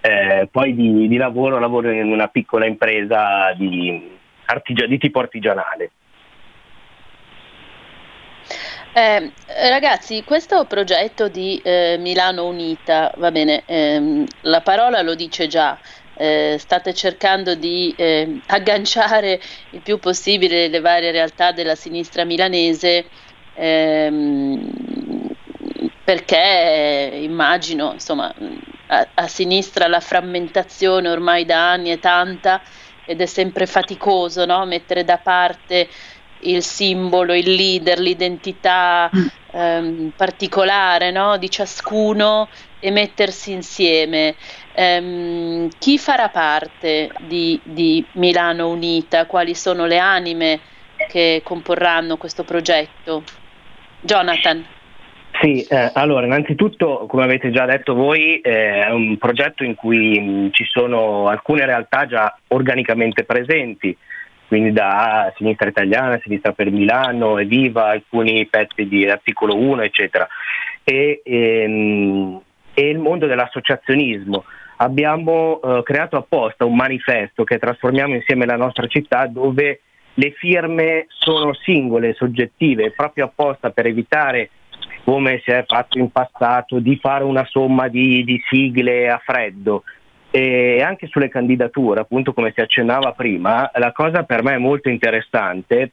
Eh, poi di, di, lavoro lavoro in una piccola impresa di, artigia, di tipo artigianale. Eh, ragazzi, questo progetto di eh, Milano Unita, va bene, ehm, la parola lo dice già, eh, state cercando di eh, agganciare il più possibile le varie realtà della sinistra milanese ehm, perché immagino insomma a, a, sinistra la frammentazione ormai da anni è tanta ed è sempre faticoso no? mettere da parte il simbolo, il leader, l'identità ehm, particolare no? di ciascuno e mettersi insieme. Ehm, chi farà parte di, di Milano Unita? Quali sono le anime che comporranno questo progetto? Jonathan. Sì, eh, allora innanzitutto come avete già detto voi eh, è un progetto in cui mh, ci sono alcune realtà già organicamente presenti, quindi da Sinistra Italiana, Sinistra per Milano, Eviva, alcuni pezzi di articolo 1 eccetera e, ehm, e il mondo dell'associazionismo. Abbiamo eh, creato apposta un manifesto che trasformiamo insieme la nostra città dove le firme sono singole, soggettive, proprio apposta per evitare come si è fatto in passato, di fare una somma di, di sigle a freddo. E anche sulle candidature, appunto come si accennava prima, la cosa per me è molto interessante,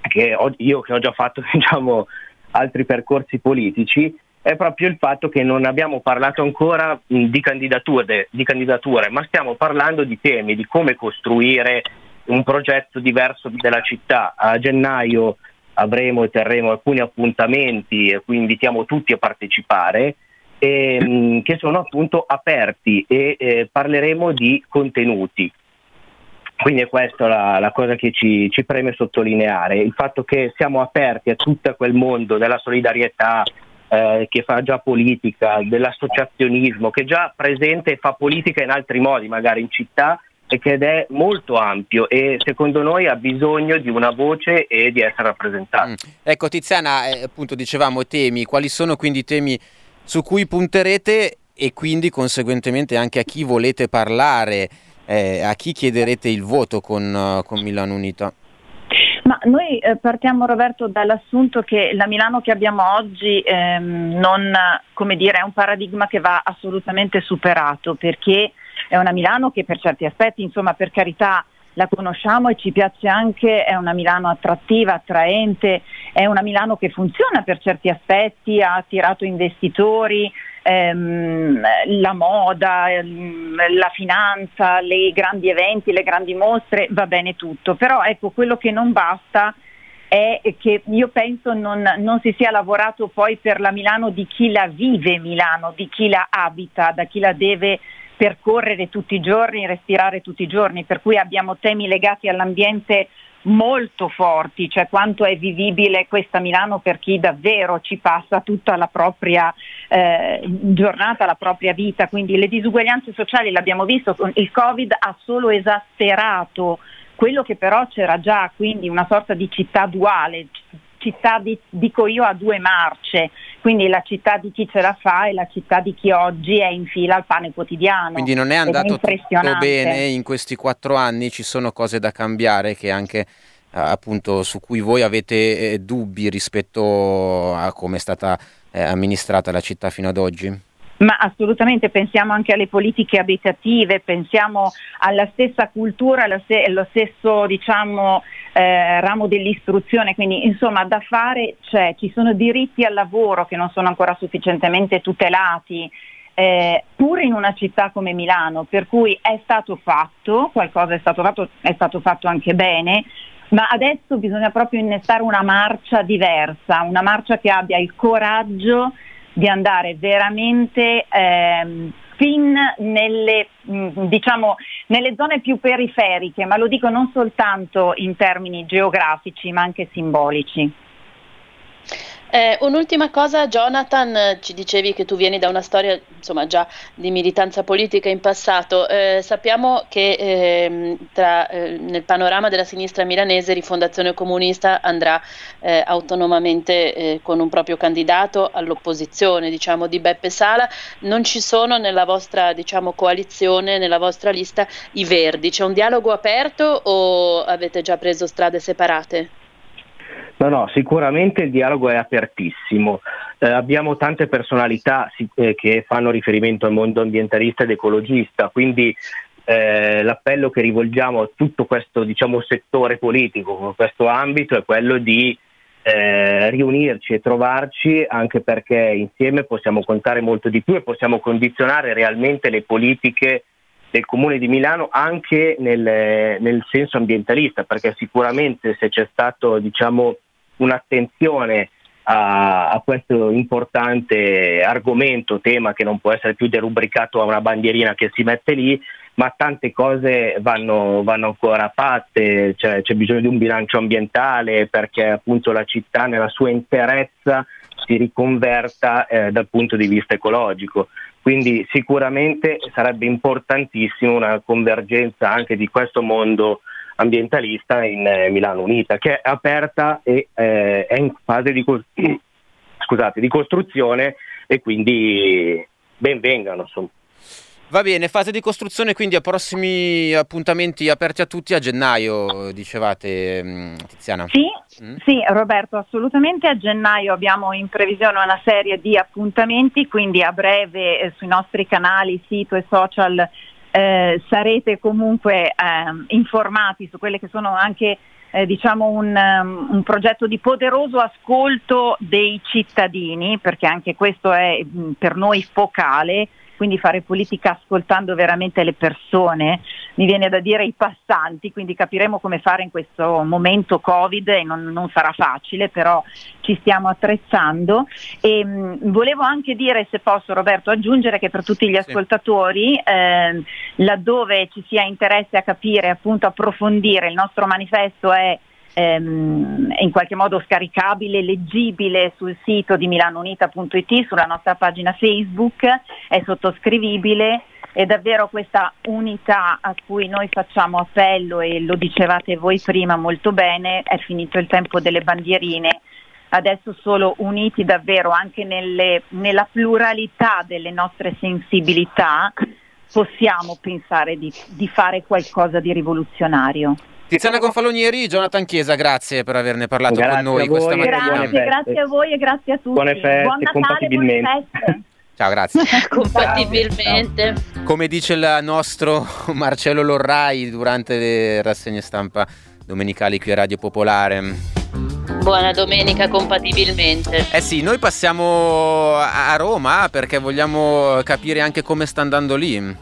che ho, io che ho già fatto diciamo, altri percorsi politici, è proprio il fatto che non abbiamo parlato ancora di candidature, di candidature, ma stiamo parlando di temi, di come costruire un progetto diverso della città. A gennaio avremo e terremo alcuni appuntamenti e cui invitiamo tutti a partecipare e, che sono appunto aperti e eh, parleremo di contenuti. Quindi è questa la, la cosa che ci, ci, preme sottolineare, il fatto che siamo aperti a tutto quel mondo della solidarietà eh, che fa già politica, dell'associazionismo, che già presente e fa politica in altri modi, magari in città, ed è molto ampio e secondo noi ha bisogno di una voce e di essere rappresentato. Mm. Ecco Tiziana, eh, appunto dicevamo temi, quali sono quindi i temi su cui punterete e quindi conseguentemente anche a chi volete parlare, eh, a chi chiederete il voto con, uh, con Milano Unita? Ma noi eh, partiamo Roberto dall'assunto che la Milano che abbiamo oggi ehm, non, dire, è un paradigma che va assolutamente superato perché è una Milano che per certi aspetti, insomma per carità, la conosciamo e ci piace anche, è una Milano attrattiva, attraente, è una Milano che funziona per certi aspetti, ha attirato investitori, ehm, la moda, ehm, la finanza, i grandi eventi, le grandi mostre, va bene tutto, però ecco quello che non basta è che io penso non, non, si sia lavorato poi per la Milano di chi la vive Milano, di chi la abita, da chi la deve percorrere tutti i giorni, respirare tutti i giorni, per cui abbiamo temi legati all'ambiente molto forti, cioè quanto è vivibile questa Milano per chi davvero ci passa tutta la propria eh, giornata, la propria vita, quindi le disuguaglianze sociali l'abbiamo visto, il Covid ha solo esasperato quello che però c'era già, quindi una sorta di città duale, città di, dico io a due marce, quindi la città di chi ce la fa e la città di chi oggi è in fila al pane quotidiano. Quindi non è andato è tutto bene in questi quattro anni, ci sono cose da cambiare che anche eh, appunto su cui voi avete eh, dubbi rispetto a come è stata eh, amministrata la città fino ad oggi? Ma assolutamente, pensiamo anche alle politiche abitative, pensiamo alla stessa cultura, allo, stesso diciamo, eh, ramo dell'istruzione, quindi insomma da fare c'è, ci sono diritti al lavoro che non sono ancora sufficientemente tutelati, eh, pur in una città come Milano, per cui è stato fatto, qualcosa è stato fatto, è stato fatto anche bene, ma adesso bisogna proprio innestare una marcia diversa, una marcia che abbia il coraggio di andare veramente ehm, fin nelle, mm, diciamo, nelle zone più periferiche, ma lo dico non soltanto in termini geografici ma anche simbolici. Eh, un'ultima cosa, Jonathan, ci dicevi che tu vieni da una storia insomma, già di militanza politica in passato. Eh, sappiamo che eh, tra, eh, nel panorama della sinistra milanese Rifondazione Comunista andrà eh, autonomamente eh, con un proprio candidato all'opposizione diciamo, di Beppe Sala. Non ci sono nella vostra diciamo, coalizione, nella vostra lista i Verdi. C'è un dialogo aperto o avete già preso strade separate? No, no, sicuramente il dialogo è apertissimo. Eh, abbiamo tante personalità eh, che fanno riferimento al mondo ambientalista ed ecologista, quindi eh, l'appello che rivolgiamo a tutto questo diciamo, settore politico, questo ambito, è quello di eh, riunirci e trovarci anche perché insieme possiamo contare molto di più e possiamo condizionare realmente le politiche del Comune di Milano anche nel, nel senso ambientalista, perché sicuramente se c'è stato diciamo, un'attenzione a, a, questo importante argomento, tema che non può essere più derubricato a una bandierina che si mette lì, ma tante cose vanno, vanno ancora fatte, cioè, c'è bisogno di un bilancio ambientale perché appunto la città nella sua interezza si riconverta eh, dal punto di vista ecologico. Quindi sicuramente sarebbe importantissimo una convergenza anche di questo mondo ambientalista in eh, Milano Unita, che è aperta e eh, è in fase di, co- scusate, di costruzione e quindi benvengano. Insomma. Va bene, fase di costruzione, quindi a prossimi appuntamenti aperti a tutti a gennaio, dicevate mm, Tiziana. Sì, mm? sì, Roberto, assolutamente a gennaio abbiamo in previsione una serie di appuntamenti, quindi a breve eh, sui nostri canali, sito e social eh, sarete comunque eh, informati su quelle che sono anche eh, diciamo un, um, un, progetto di poderoso ascolto dei cittadini, perché anche questo è mh, per noi focale quindi fare politica ascoltando veramente le persone, mi viene da dire i passanti, quindi capiremo come fare in questo momento Covid e non, non sarà facile, però ci stiamo attrezzando. E, mh, volevo anche dire, se posso Roberto, aggiungere che per tutti gli ascoltatori, eh, laddove ci sia interesse a capire, appunto approfondire, il nostro manifesto è ehm, in qualche modo scaricabile, leggibile sul sito di milanounita.it, sulla nostra pagina Facebook, è sottoscrivibile è davvero questa unità a cui noi facciamo appello e lo dicevate voi prima molto bene, è finito il tempo delle bandierine, adesso solo uniti davvero anche nelle, nella pluralità delle nostre sensibilità possiamo pensare di, di fare qualcosa di rivoluzionario. Tiziana Gonfalonieri, Jonathan Chiesa, grazie per averne parlato grazie con noi questa mattina. Grazie, grazie a voi e grazie a tutti. Buone feste, Buon Natale, compatibilmente. Buone feste. Ciao, grazie. compatibilmente. Ciao. Come dice il nostro Marcello Lorrai durante le rassegne stampa domenicali qui a Radio Popolare. Buona domenica compatibilmente. Eh sì, noi passiamo a Roma perché vogliamo capire anche come sta andando lì.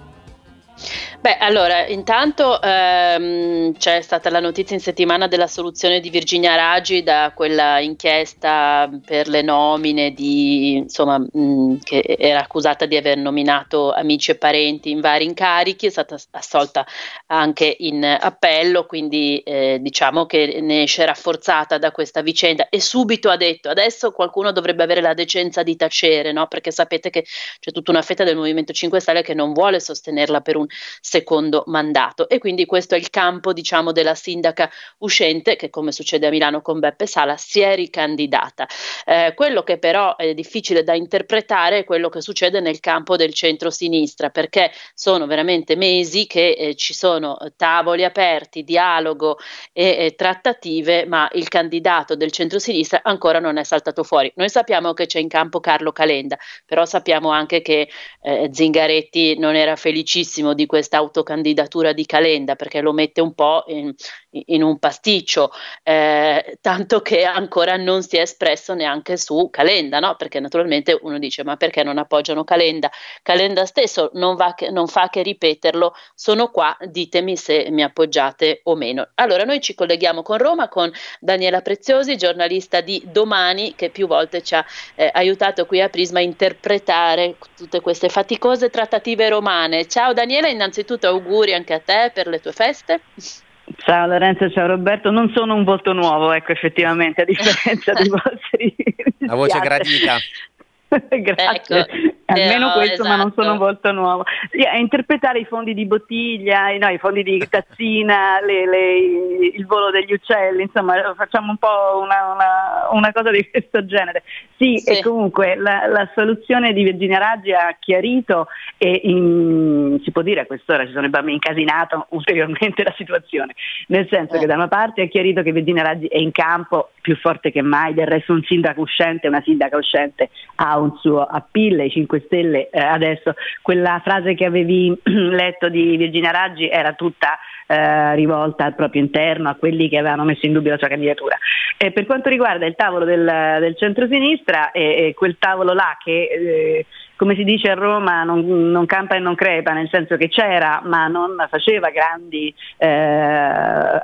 Beh, allora, intanto ehm, c'è stata la notizia in settimana della soluzione di Virginia Raggi da quella inchiesta per le nomine di, insomma, mh, che era accusata di aver nominato amici e parenti in vari incarichi, è stata assolta anche in appello, quindi eh, diciamo che ne esce rafforzata da questa vicenda e subito ha detto adesso qualcuno dovrebbe avere la decenza di tacere, no? perché sapete che c'è tutta una fetta del Movimento 5 Stelle che non vuole sostenerla per un secondo mandato e quindi questo è il campo diciamo della sindaca uscente che come succede a Milano con Beppe Sala si è ricandidata. Eh, quello che però è difficile da interpretare è quello che succede nel campo del centro-sinistra perché sono veramente mesi che eh, ci sono tavoli aperti, dialogo e, e trattative ma il candidato del centro-sinistra ancora non è saltato fuori. Noi sappiamo che c'è in campo Carlo Calenda però sappiamo anche che eh, Zingaretti non era felicissimo di questa autocandidatura di Calenda perché lo mette un po' in, in un pasticcio, eh, tanto che ancora non si è espresso neanche su Calenda, no? perché naturalmente uno dice ma perché non appoggiano Calenda? Calenda stesso non, che, non fa che ripeterlo, sono qua, ditemi se mi appoggiate o meno. Allora noi ci colleghiamo con Roma con Daniela Preziosi, giornalista di Domani, che più volte ci ha eh, aiutato qui a Prisma a interpretare tutte queste faticose trattative romane. Ciao Daniela, innanzitutto auguri anche a te per le tue feste. Ciao Lorenzo, ciao Roberto, non sono un volto nuovo, ecco effettivamente, a differenza dei vostri... La voce gradita. Grazie, ecco, almeno questo, esatto. ma non sono esatto. molto nuovo. Sì, interpretare i fondi di bottiglia, no, i fondi di tazzina, le, le, il volo degli uccelli, insomma, facciamo un po' una, una, una cosa di questo genere. Sì, sì. e comunque la, la, soluzione di Virginia Raggi ha chiarito e in, si può dire a quest'ora ci sarebbe incasinato ulteriormente la situazione, nel senso eh. che da una parte ha chiarito che Virginia Raggi è in campo più forte che mai, del resto un sindaco uscente, una sindaca uscente ha un suo appeal, i 5 Stelle eh, adesso quella frase che avevi letto di Virginia Raggi era tutta eh, rivolta al proprio interno, a quelli che avevano messo in dubbio la sua candidatura. E per quanto riguarda il tavolo del, del centro-sinistra, eh, quel tavolo là che eh, come si dice a Roma, non, non, campa e non crepa, nel senso che c'era ma non faceva grandi eh,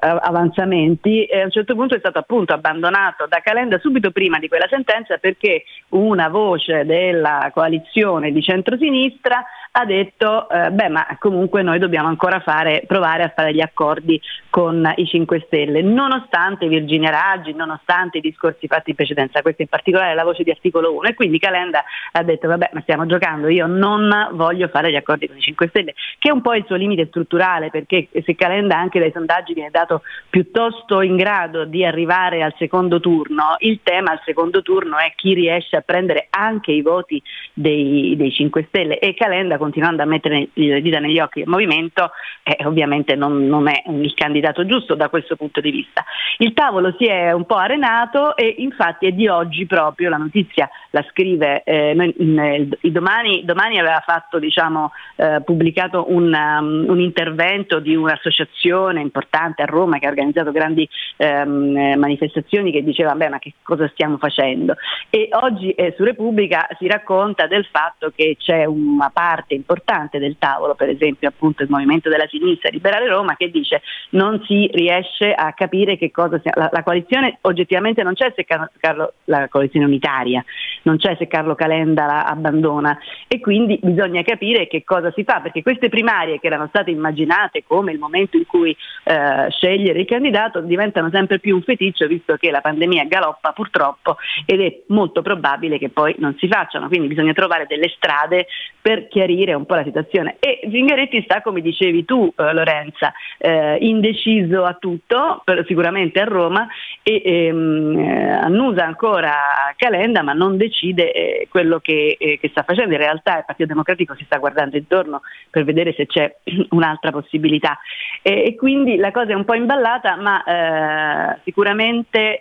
avanzamenti. E a un certo punto è stato appunto abbandonato da Calenda subito prima di quella sentenza perché una voce della coalizione di centrosinistra ha detto eh, beh ma comunque noi dobbiamo ancora fare, provare a fare gli accordi con i 5 Stelle, nonostante Virginia Raggi, nonostante i discorsi fatti in precedenza, questa in particolare è la voce di articolo 1 e quindi Calenda ha detto vabbè ma stiamo giocando, io non voglio fare gli accordi con i 5 Stelle, che è un po' il suo limite strutturale perché se Calenda anche dai sondaggi viene dato piuttosto in grado di arrivare al secondo turno, il tema al secondo turno è chi riesce a prendere anche i voti dei, dei 5 Stelle e Calenda continuando a mettere le dita negli occhi del movimento, eh, ovviamente non, non, è il candidato giusto da questo punto di vista. Il tavolo si è un po' arenato e infatti è di oggi proprio, la notizia la scrive, eh, nel, domani, domani, aveva fatto, diciamo, eh, pubblicato un, um, un, intervento di un'associazione importante a Roma che ha organizzato grandi um, manifestazioni che diceva beh ma che cosa stiamo facendo e oggi eh, su Repubblica si racconta del fatto che c'è una parte importante del tavolo, per esempio appunto il Movimento della Sinistra Liberare Roma, che dice non si riesce a capire che cosa sia. La, la coalizione oggettivamente non c'è se Carlo, la coalizione unitaria, non c'è se Carlo Calenda la abbandona e quindi bisogna capire che cosa si fa, perché queste primarie che erano state immaginate come il momento in cui eh, scegliere il candidato diventano sempre più un feticcio visto che la pandemia galoppa purtroppo ed è molto probabile che poi non si facciano, quindi bisogna trovare delle strade per chiarire chiarire un po' la situazione. E Zingaretti sta, come dicevi tu eh, Lorenza, eh, indeciso a tutto, per, sicuramente a Roma, e ehm, eh, annusa ancora Calenda ma non decide eh, quello che, eh, che, sta facendo. In realtà il Partito Democratico si sta guardando intorno per vedere se c'è un'altra possibilità. E, e quindi la cosa è un po' imballata, ma eh, sicuramente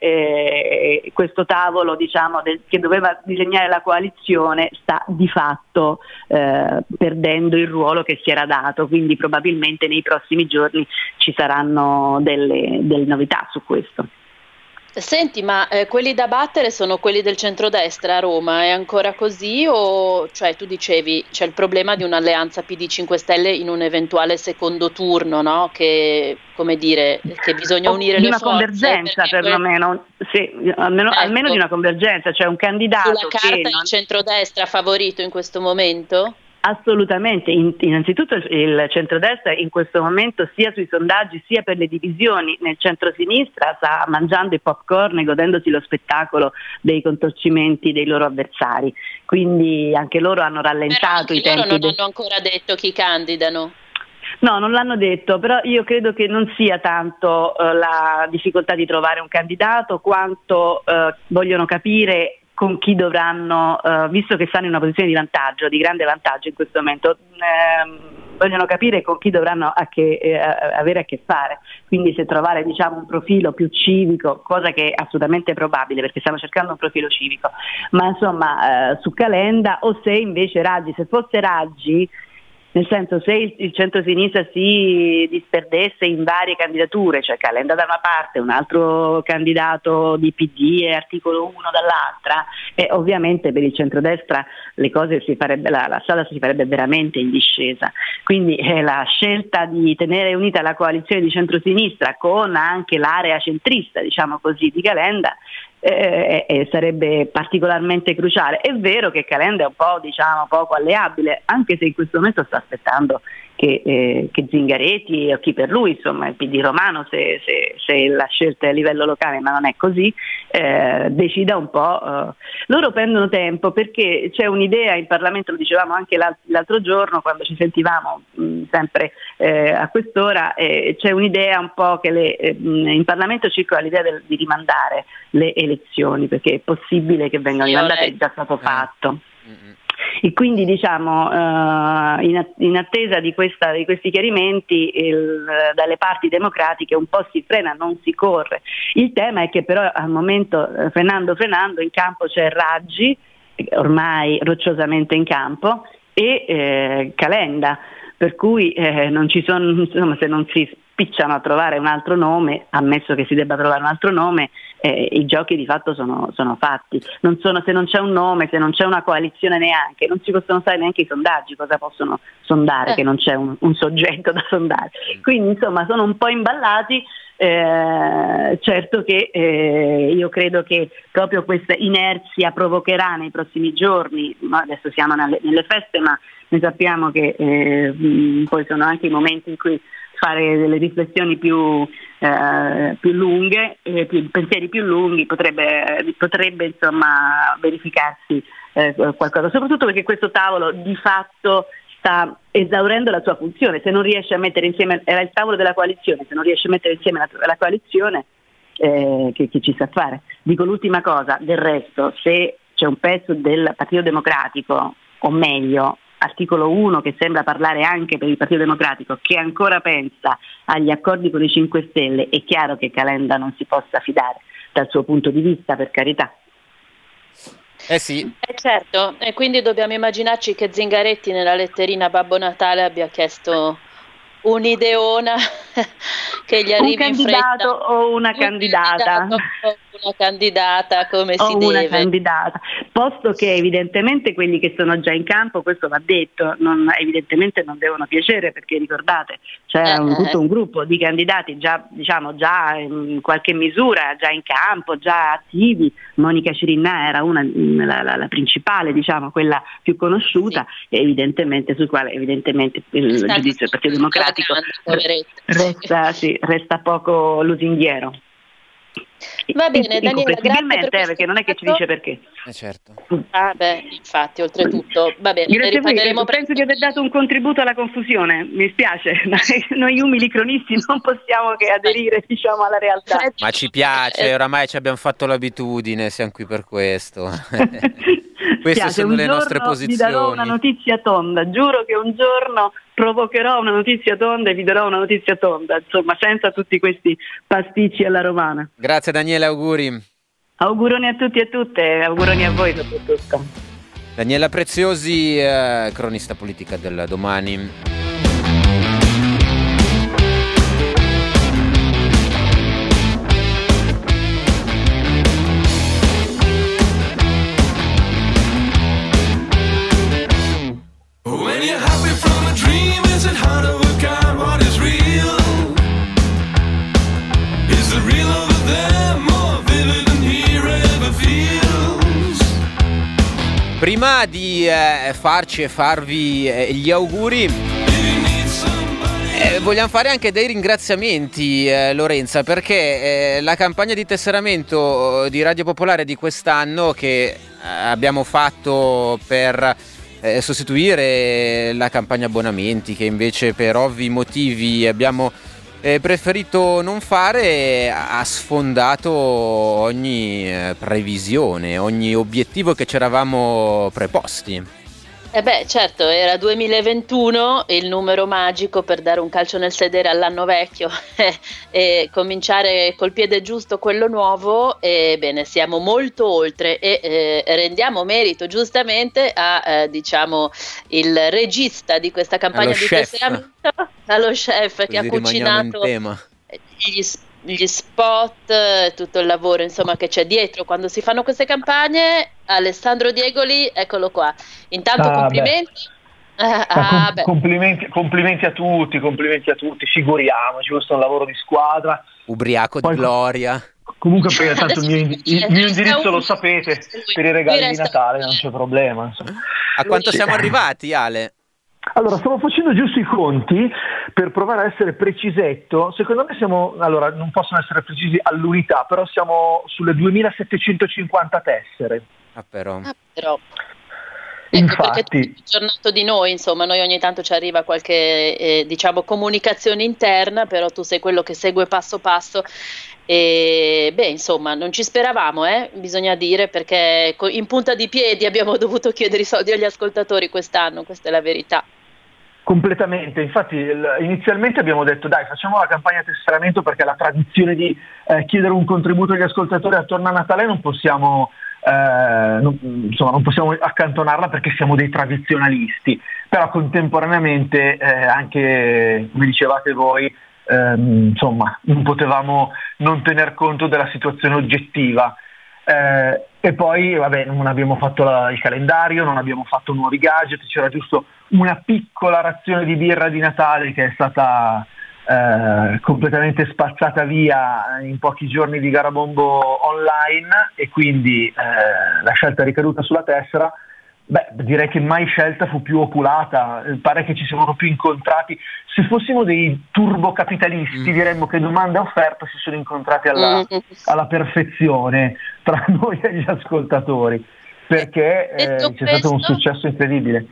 questo tavolo diciamo, del, che doveva disegnare la coalizione sta di fatto eh, perdendo il ruolo che si era dato, quindi probabilmente nei prossimi giorni ci saranno delle, delle novità su questo. Senti, ma eh, quelli da battere sono quelli del centrodestra a Roma, è ancora così o cioè tu dicevi c'è il problema di un'alleanza PD 5 Stelle in un eventuale secondo turno, no? Che come dire, che bisogna unire di le forze. Di una convergenza perlomeno, sì, almeno, ecco. almeno, di una convergenza, cioè un candidato Sulla carta che non... il centrodestra favorito in questo momento? Assolutamente, in, innanzitutto il centrodestra in questo momento sia sui sondaggi sia per le divisioni nel centro-sinistra sta mangiando i popcorn e godendosi lo spettacolo dei contorcimenti dei loro avversari, quindi anche loro hanno rallentato i tempi. Loro non de... hanno ancora detto chi candidano. No, non l'hanno detto, però io credo che non sia tanto uh, la difficoltà di trovare un candidato quanto uh, vogliono capire con chi dovranno, uh, visto che stanno in una posizione di vantaggio, di grande vantaggio in questo momento, ehm, vogliono capire con chi dovranno a che, eh, avere a che fare. Quindi se trovare diciamo, un profilo più civico, cosa che è assolutamente probabile perché stiamo cercando un profilo civico, ma insomma eh, su Calenda o se invece Raggi, se fosse Raggi nel senso se il, il centro-sinistra si disperdesse in varie candidature, cioè Calenda da una parte, un altro candidato di PD e articolo 1 dall'altra, e ovviamente per il centrodestra farebbe, la, la strada si farebbe veramente in discesa. Quindi eh, la scelta di tenere unita la coalizione di centro-sinistra con anche l'area centrista, diciamo così, di Calenda eh, eh, sarebbe particolarmente cruciale. È vero che Calenda è un po' diciamo, poco alleabile, anche se in questo momento sta aspettando che, eh, che Zingaretti o chi per lui, insomma il PD romano, se, se, se, la scelta è a livello locale, ma non è così, eh, decida un po'. Eh. Loro prendono tempo perché c'è un'idea in Parlamento, lo dicevamo anche l'altro giorno quando ci sentivamo mh, sempre eh, a quest'ora, eh, c'è un'idea un po' che le, eh, in Parlamento circola l'idea del, di rimandare le elezioni perché è possibile che vengano rimandate, è già stato fatto. E quindi diciamo, eh, in attesa di, questa, di questi chiarimenti il, dalle parti democratiche un po' si frena, non si corre. Il tema è che però al momento, eh, frenando, frenando, in campo c'è Raggi, ormai rocciosamente in campo, e eh, Calenda, per cui eh, non ci sono, insomma, se non si spicciano a trovare un altro nome, ammesso che si debba trovare un altro nome, eh, i giochi di fatto sono, sono fatti. Non sono, se non c'è un nome, se non c'è una coalizione neanche, non si possono fare neanche i sondaggi, cosa possono sondare, eh. che non c'è un, un soggetto da sondare. Quindi insomma sono un po' imballati. Eh, certo che eh, io credo che proprio questa inerzia provocherà nei prossimi giorni, adesso siamo nelle, nelle feste, ma noi sappiamo che eh, poi sono anche i momenti in cui fare delle riflessioni più, eh, più lunghe, eh, più, pensieri più lunghi, potrebbe, potrebbe insomma, verificarsi eh, qualcosa, soprattutto perché questo tavolo di fatto sta esaurendo la sua funzione, se non riesce a mettere insieme, era il tavolo della coalizione, se non riesce a mettere insieme la, la coalizione, eh, che, che ci sa fare? Dico l'ultima cosa, del resto, se c'è un pezzo del Partito Democratico, o meglio, articolo 1 che sembra parlare anche per il Partito Democratico, che ancora pensa agli accordi con i 5 Stelle, è chiaro che Calenda non si possa fidare dal suo punto di vista, per carità. Eh sì. Eh certo, e quindi dobbiamo immaginarci che Zingaretti nella letterina Babbo Natale abbia chiesto un'ideona che gli arrivi un candidato o una un candidata. Candidato una candidata come o si una deve. candidata, posto che evidentemente quelli che sono già in campo, questo va detto, non, evidentemente non devono piacere perché ricordate c'è un, Eh, tutto eh. un gruppo di candidati già, diciamo, già in qualche misura, già in campo, già attivi, Monica Cirinna era una, la, la- la principale, diciamo, quella più conosciuta e evidentemente sul quale evidentemente il Sta giudizio del Partito Democratico resta, sì, resta poco lusinghiero. Va bene, Daniela, grazie per eh, perché non è che ci dice perché. Eh certo. Ah beh, infatti, oltretutto, va bene, ne Grazie a voi, riparleremo penso di aver dato un contributo alla confusione, mi spiace, ma noi umili cronisti non possiamo che aderire diciamo, alla realtà. Ma ci piace, oramai ci abbiamo fatto l'abitudine, siamo qui per questo. Queste Piace, sono le nostre giorno Vi darò una posizioni. notizia tonda, giuro che un giorno provocherò una notizia tonda e vi darò una notizia tonda, insomma, senza tutti questi pasticci alla romana. Grazie Daniele, auguri. Auguroni a tutti e a tutte, auguroni a voi soprattutto. Daniela Preziosi, eh, cronista politica del domani. Prima di eh, farci e farvi eh, gli auguri, eh, vogliamo fare anche dei ringraziamenti, eh, Lorenza, perché eh, la campagna di tesseramento di Radio Popolare di quest'anno che eh, abbiamo fatto per eh, sostituire la campagna abbonamenti, che invece per ovvi motivi abbiamo eh, preferito non fare, ha sfondato ogni eh, previsione, ogni obiettivo che ci eravamo preposti. Eh beh, certo, era 2021, il numero magico per dare un calcio nel sedere all'anno vecchio e cominciare col piede giusto quello nuovo. E bene, siamo molto oltre e eh, rendiamo merito giustamente a, eh, diciamo, il regista di questa campagna Allo di tesseramento, allo chef che ha Così in cucinato gli, s- gli spot, eh, tutto il lavoro insomma che c'è dietro quando si fanno queste campagne. Alessandro Diegoli, eccolo qua. Intanto Ah, complimenti. Ah, Ma ah, com- beh. complimenti, complimenti a tutti, complimenti a tutti, figuriamoci, questo è un lavoro di squadra. Ubriaco Poi- di gloria. Comunque poi tanto il mio, il mio indirizzo lo sapete, per i regali di Natale non c'è problema. insomma. A quanto siamo arrivati, Ale? Allora, stavo facendo giusto i conti per provare a essere precisetto. Secondo me siamo, allora, non possono essere precisi all'unità, però siamo sulle 2750 tessere. Ah, però. Ah, però. Ecco perché tu Infatti, sei aggiornato di noi, insomma, noi ogni tanto ci arriva qualche eh, diciamo comunicazione interna, però tu sei quello che segue passo passo e beh, insomma, non ci speravamo, eh, bisogna dire, perché in punta di piedi abbiamo dovuto chiedere i soldi agli ascoltatori quest'anno, questa è la verità. completamente. Infatti, inizialmente abbiamo detto dai, facciamo la campagna tesseramento perché la tradizione di eh, chiedere un contributo agli ascoltatori attorno a Natale non possiamo, eh, non, insomma, non possiamo accantonarla perché siamo dei tradizionalisti. Però contemporaneamente, eh, anche come dicevate voi, ehm, insomma non potevamo non tener conto della situazione oggettiva. Eh, e poi vabbè, non abbiamo fatto la, il calendario, non abbiamo fatto nuovi gadget, c'era giusto una piccola razione di birra di Natale che è stata eh, completamente spazzata via in pochi giorni di Garabombo online e quindi eh, la scelta è ricaduta sulla tessera. Beh, direi che mai scelta fu più oculata, pare che ci siamo più incontrati. Se fossimo dei turbocapitalisti mm. diremmo che domanda e offerta si sono incontrati alla, mm. alla perfezione tra noi e gli ascoltatori, perché eh, c'è questo, stato un successo incredibile.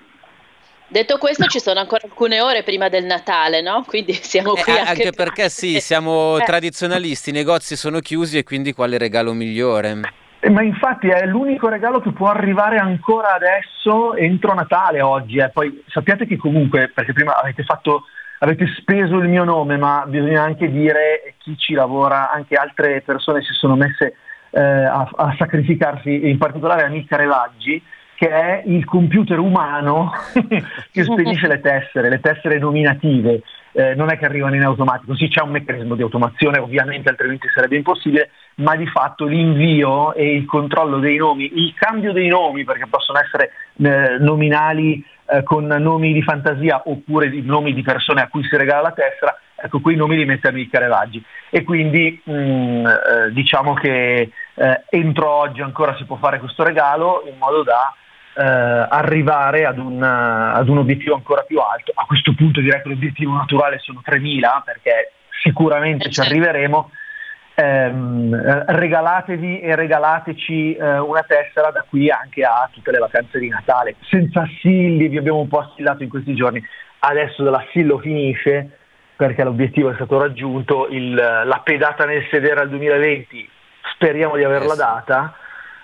Detto questo, ci sono ancora alcune ore prima del Natale, no? Quindi siamo eh, qui. Eh, anche, anche perché sì, siamo eh. tradizionalisti, i negozi sono chiusi e quindi quale regalo migliore? Eh, ma infatti è l'unico regalo che può arrivare ancora adesso, entro Natale oggi. Eh. Poi sappiate che comunque, perché prima avete fatto avete speso il mio nome, ma bisogna anche dire chi ci lavora, anche altre persone si sono messe eh, a, a, sacrificarsi, in particolare Amica Revaggi, che è il computer umano che spedisce le tessere, le tessere nominative. Eh, non è che arrivano in automatico, sì c'è un meccanismo di automazione, ovviamente altrimenti sarebbe impossibile, ma di fatto l'invio e il controllo dei nomi, il cambio dei nomi, perché possono essere eh, nominali eh, con nomi di fantasia oppure di nomi di persone a cui si regala la tessera, ecco quei nomi li mette a Carevaggi. E quindi mh, mm, eh, diciamo che eh, entro oggi ancora si può fare questo regalo in modo da eh, arrivare ad un, ad un, obiettivo ancora più alto. A questo punto direi che l'obiettivo naturale sono 3.000 perché sicuramente ci certo. arriveremo. Eh, regalatevi e regalateci eh, una tessera da qui anche a tutte le vacanze di Natale. Senza assilli, vi abbiamo un po' assillato in questi giorni, adesso dell'assillo finisce perché l'obiettivo è stato raggiunto, il, la pedata nel sedere al 2020 speriamo di averla data.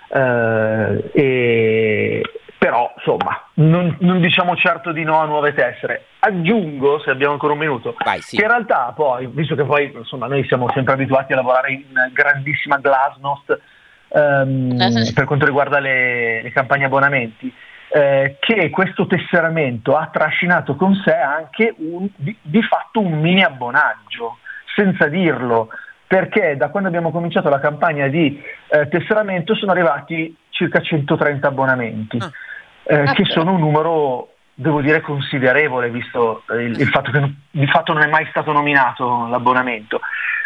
Eh, e, però insomma non, non, diciamo certo di no a nuove tessere. Aggiungo, se abbiamo ancora un minuto, Vai, sì. che in realtà poi, visto che poi insomma noi siamo sempre abituati a lavorare in grandissima glasnost ehm, per quanto riguarda le, le campagne abbonamenti, eh, che questo tesseramento ha trascinato con sé anche un, di, di fatto un mini abbonaggio, senza dirlo perché da quando abbiamo cominciato la campagna di eh, tesseramento sono arrivati circa 130 abbonamenti. Ah eh, che sono un numero, devo dire, considerevole, visto il, il fatto che di fatto non è mai stato nominato l'abbonamento.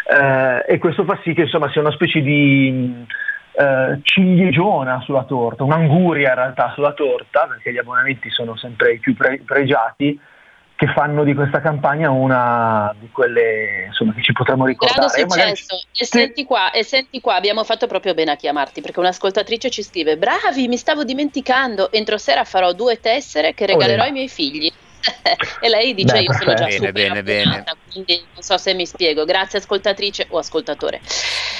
Eh, e questo fa sì che insomma, sia una specie di eh, cilieggiona sulla torta, un'anguria in realtà sulla torta, perché gli abbonamenti sono sempre i più pre- pregiati che fanno di questa campagna una di quelle insomma, che ci potremmo ricordare. Grande successo. Magari... E, senti qua, e senti qua, abbiamo fatto proprio bene a chiamarti perché un'ascoltatrice ci scrive: Bravi, mi stavo dimenticando. Entro sera farò due tessere che regalerò ai miei figli. E lei dice Beh, io sono già bene, super bene, bene. quindi non so se mi spiego. Grazie ascoltatrice o ascoltatore.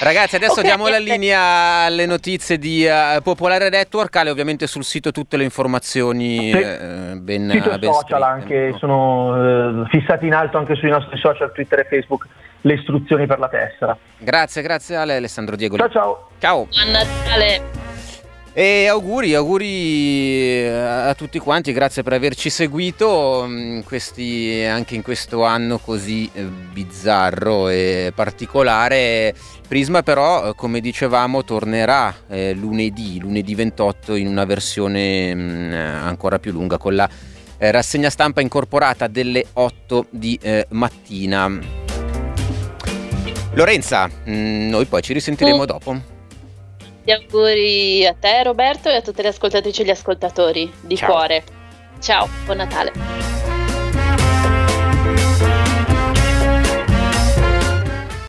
Ragazzi adesso okay, diamo la linea alle notizie di uh, Popolare Network. Ale ovviamente sul sito tutte le informazioni sì. uh, ben, sito ben social anche sono uh, fissati in alto anche sui nostri social Twitter e Facebook le istruzioni per la tessera. Grazie grazie Ale Alessandro Diego. Ciao ciao. Ciao. Buon Natale e auguri, auguri eh, a tutti quanti, grazie per averci seguito mm, questi, anche in questo anno così eh, bizzarro e particolare. Prisma però, eh, come dicevamo, tornerà eh, lunedì, lunedì 28 in una versione mh, mm, ancora più lunga con la eh, rassegna stampa incorporata delle 8 di eh, mattina. Lorenza, mh, mm, noi poi ci risentiremo dopo. Gli auguri a te Roberto e a tutte le ascoltatrici e gli ascoltatori di Ciao. cuore. Ciao, buon Natale.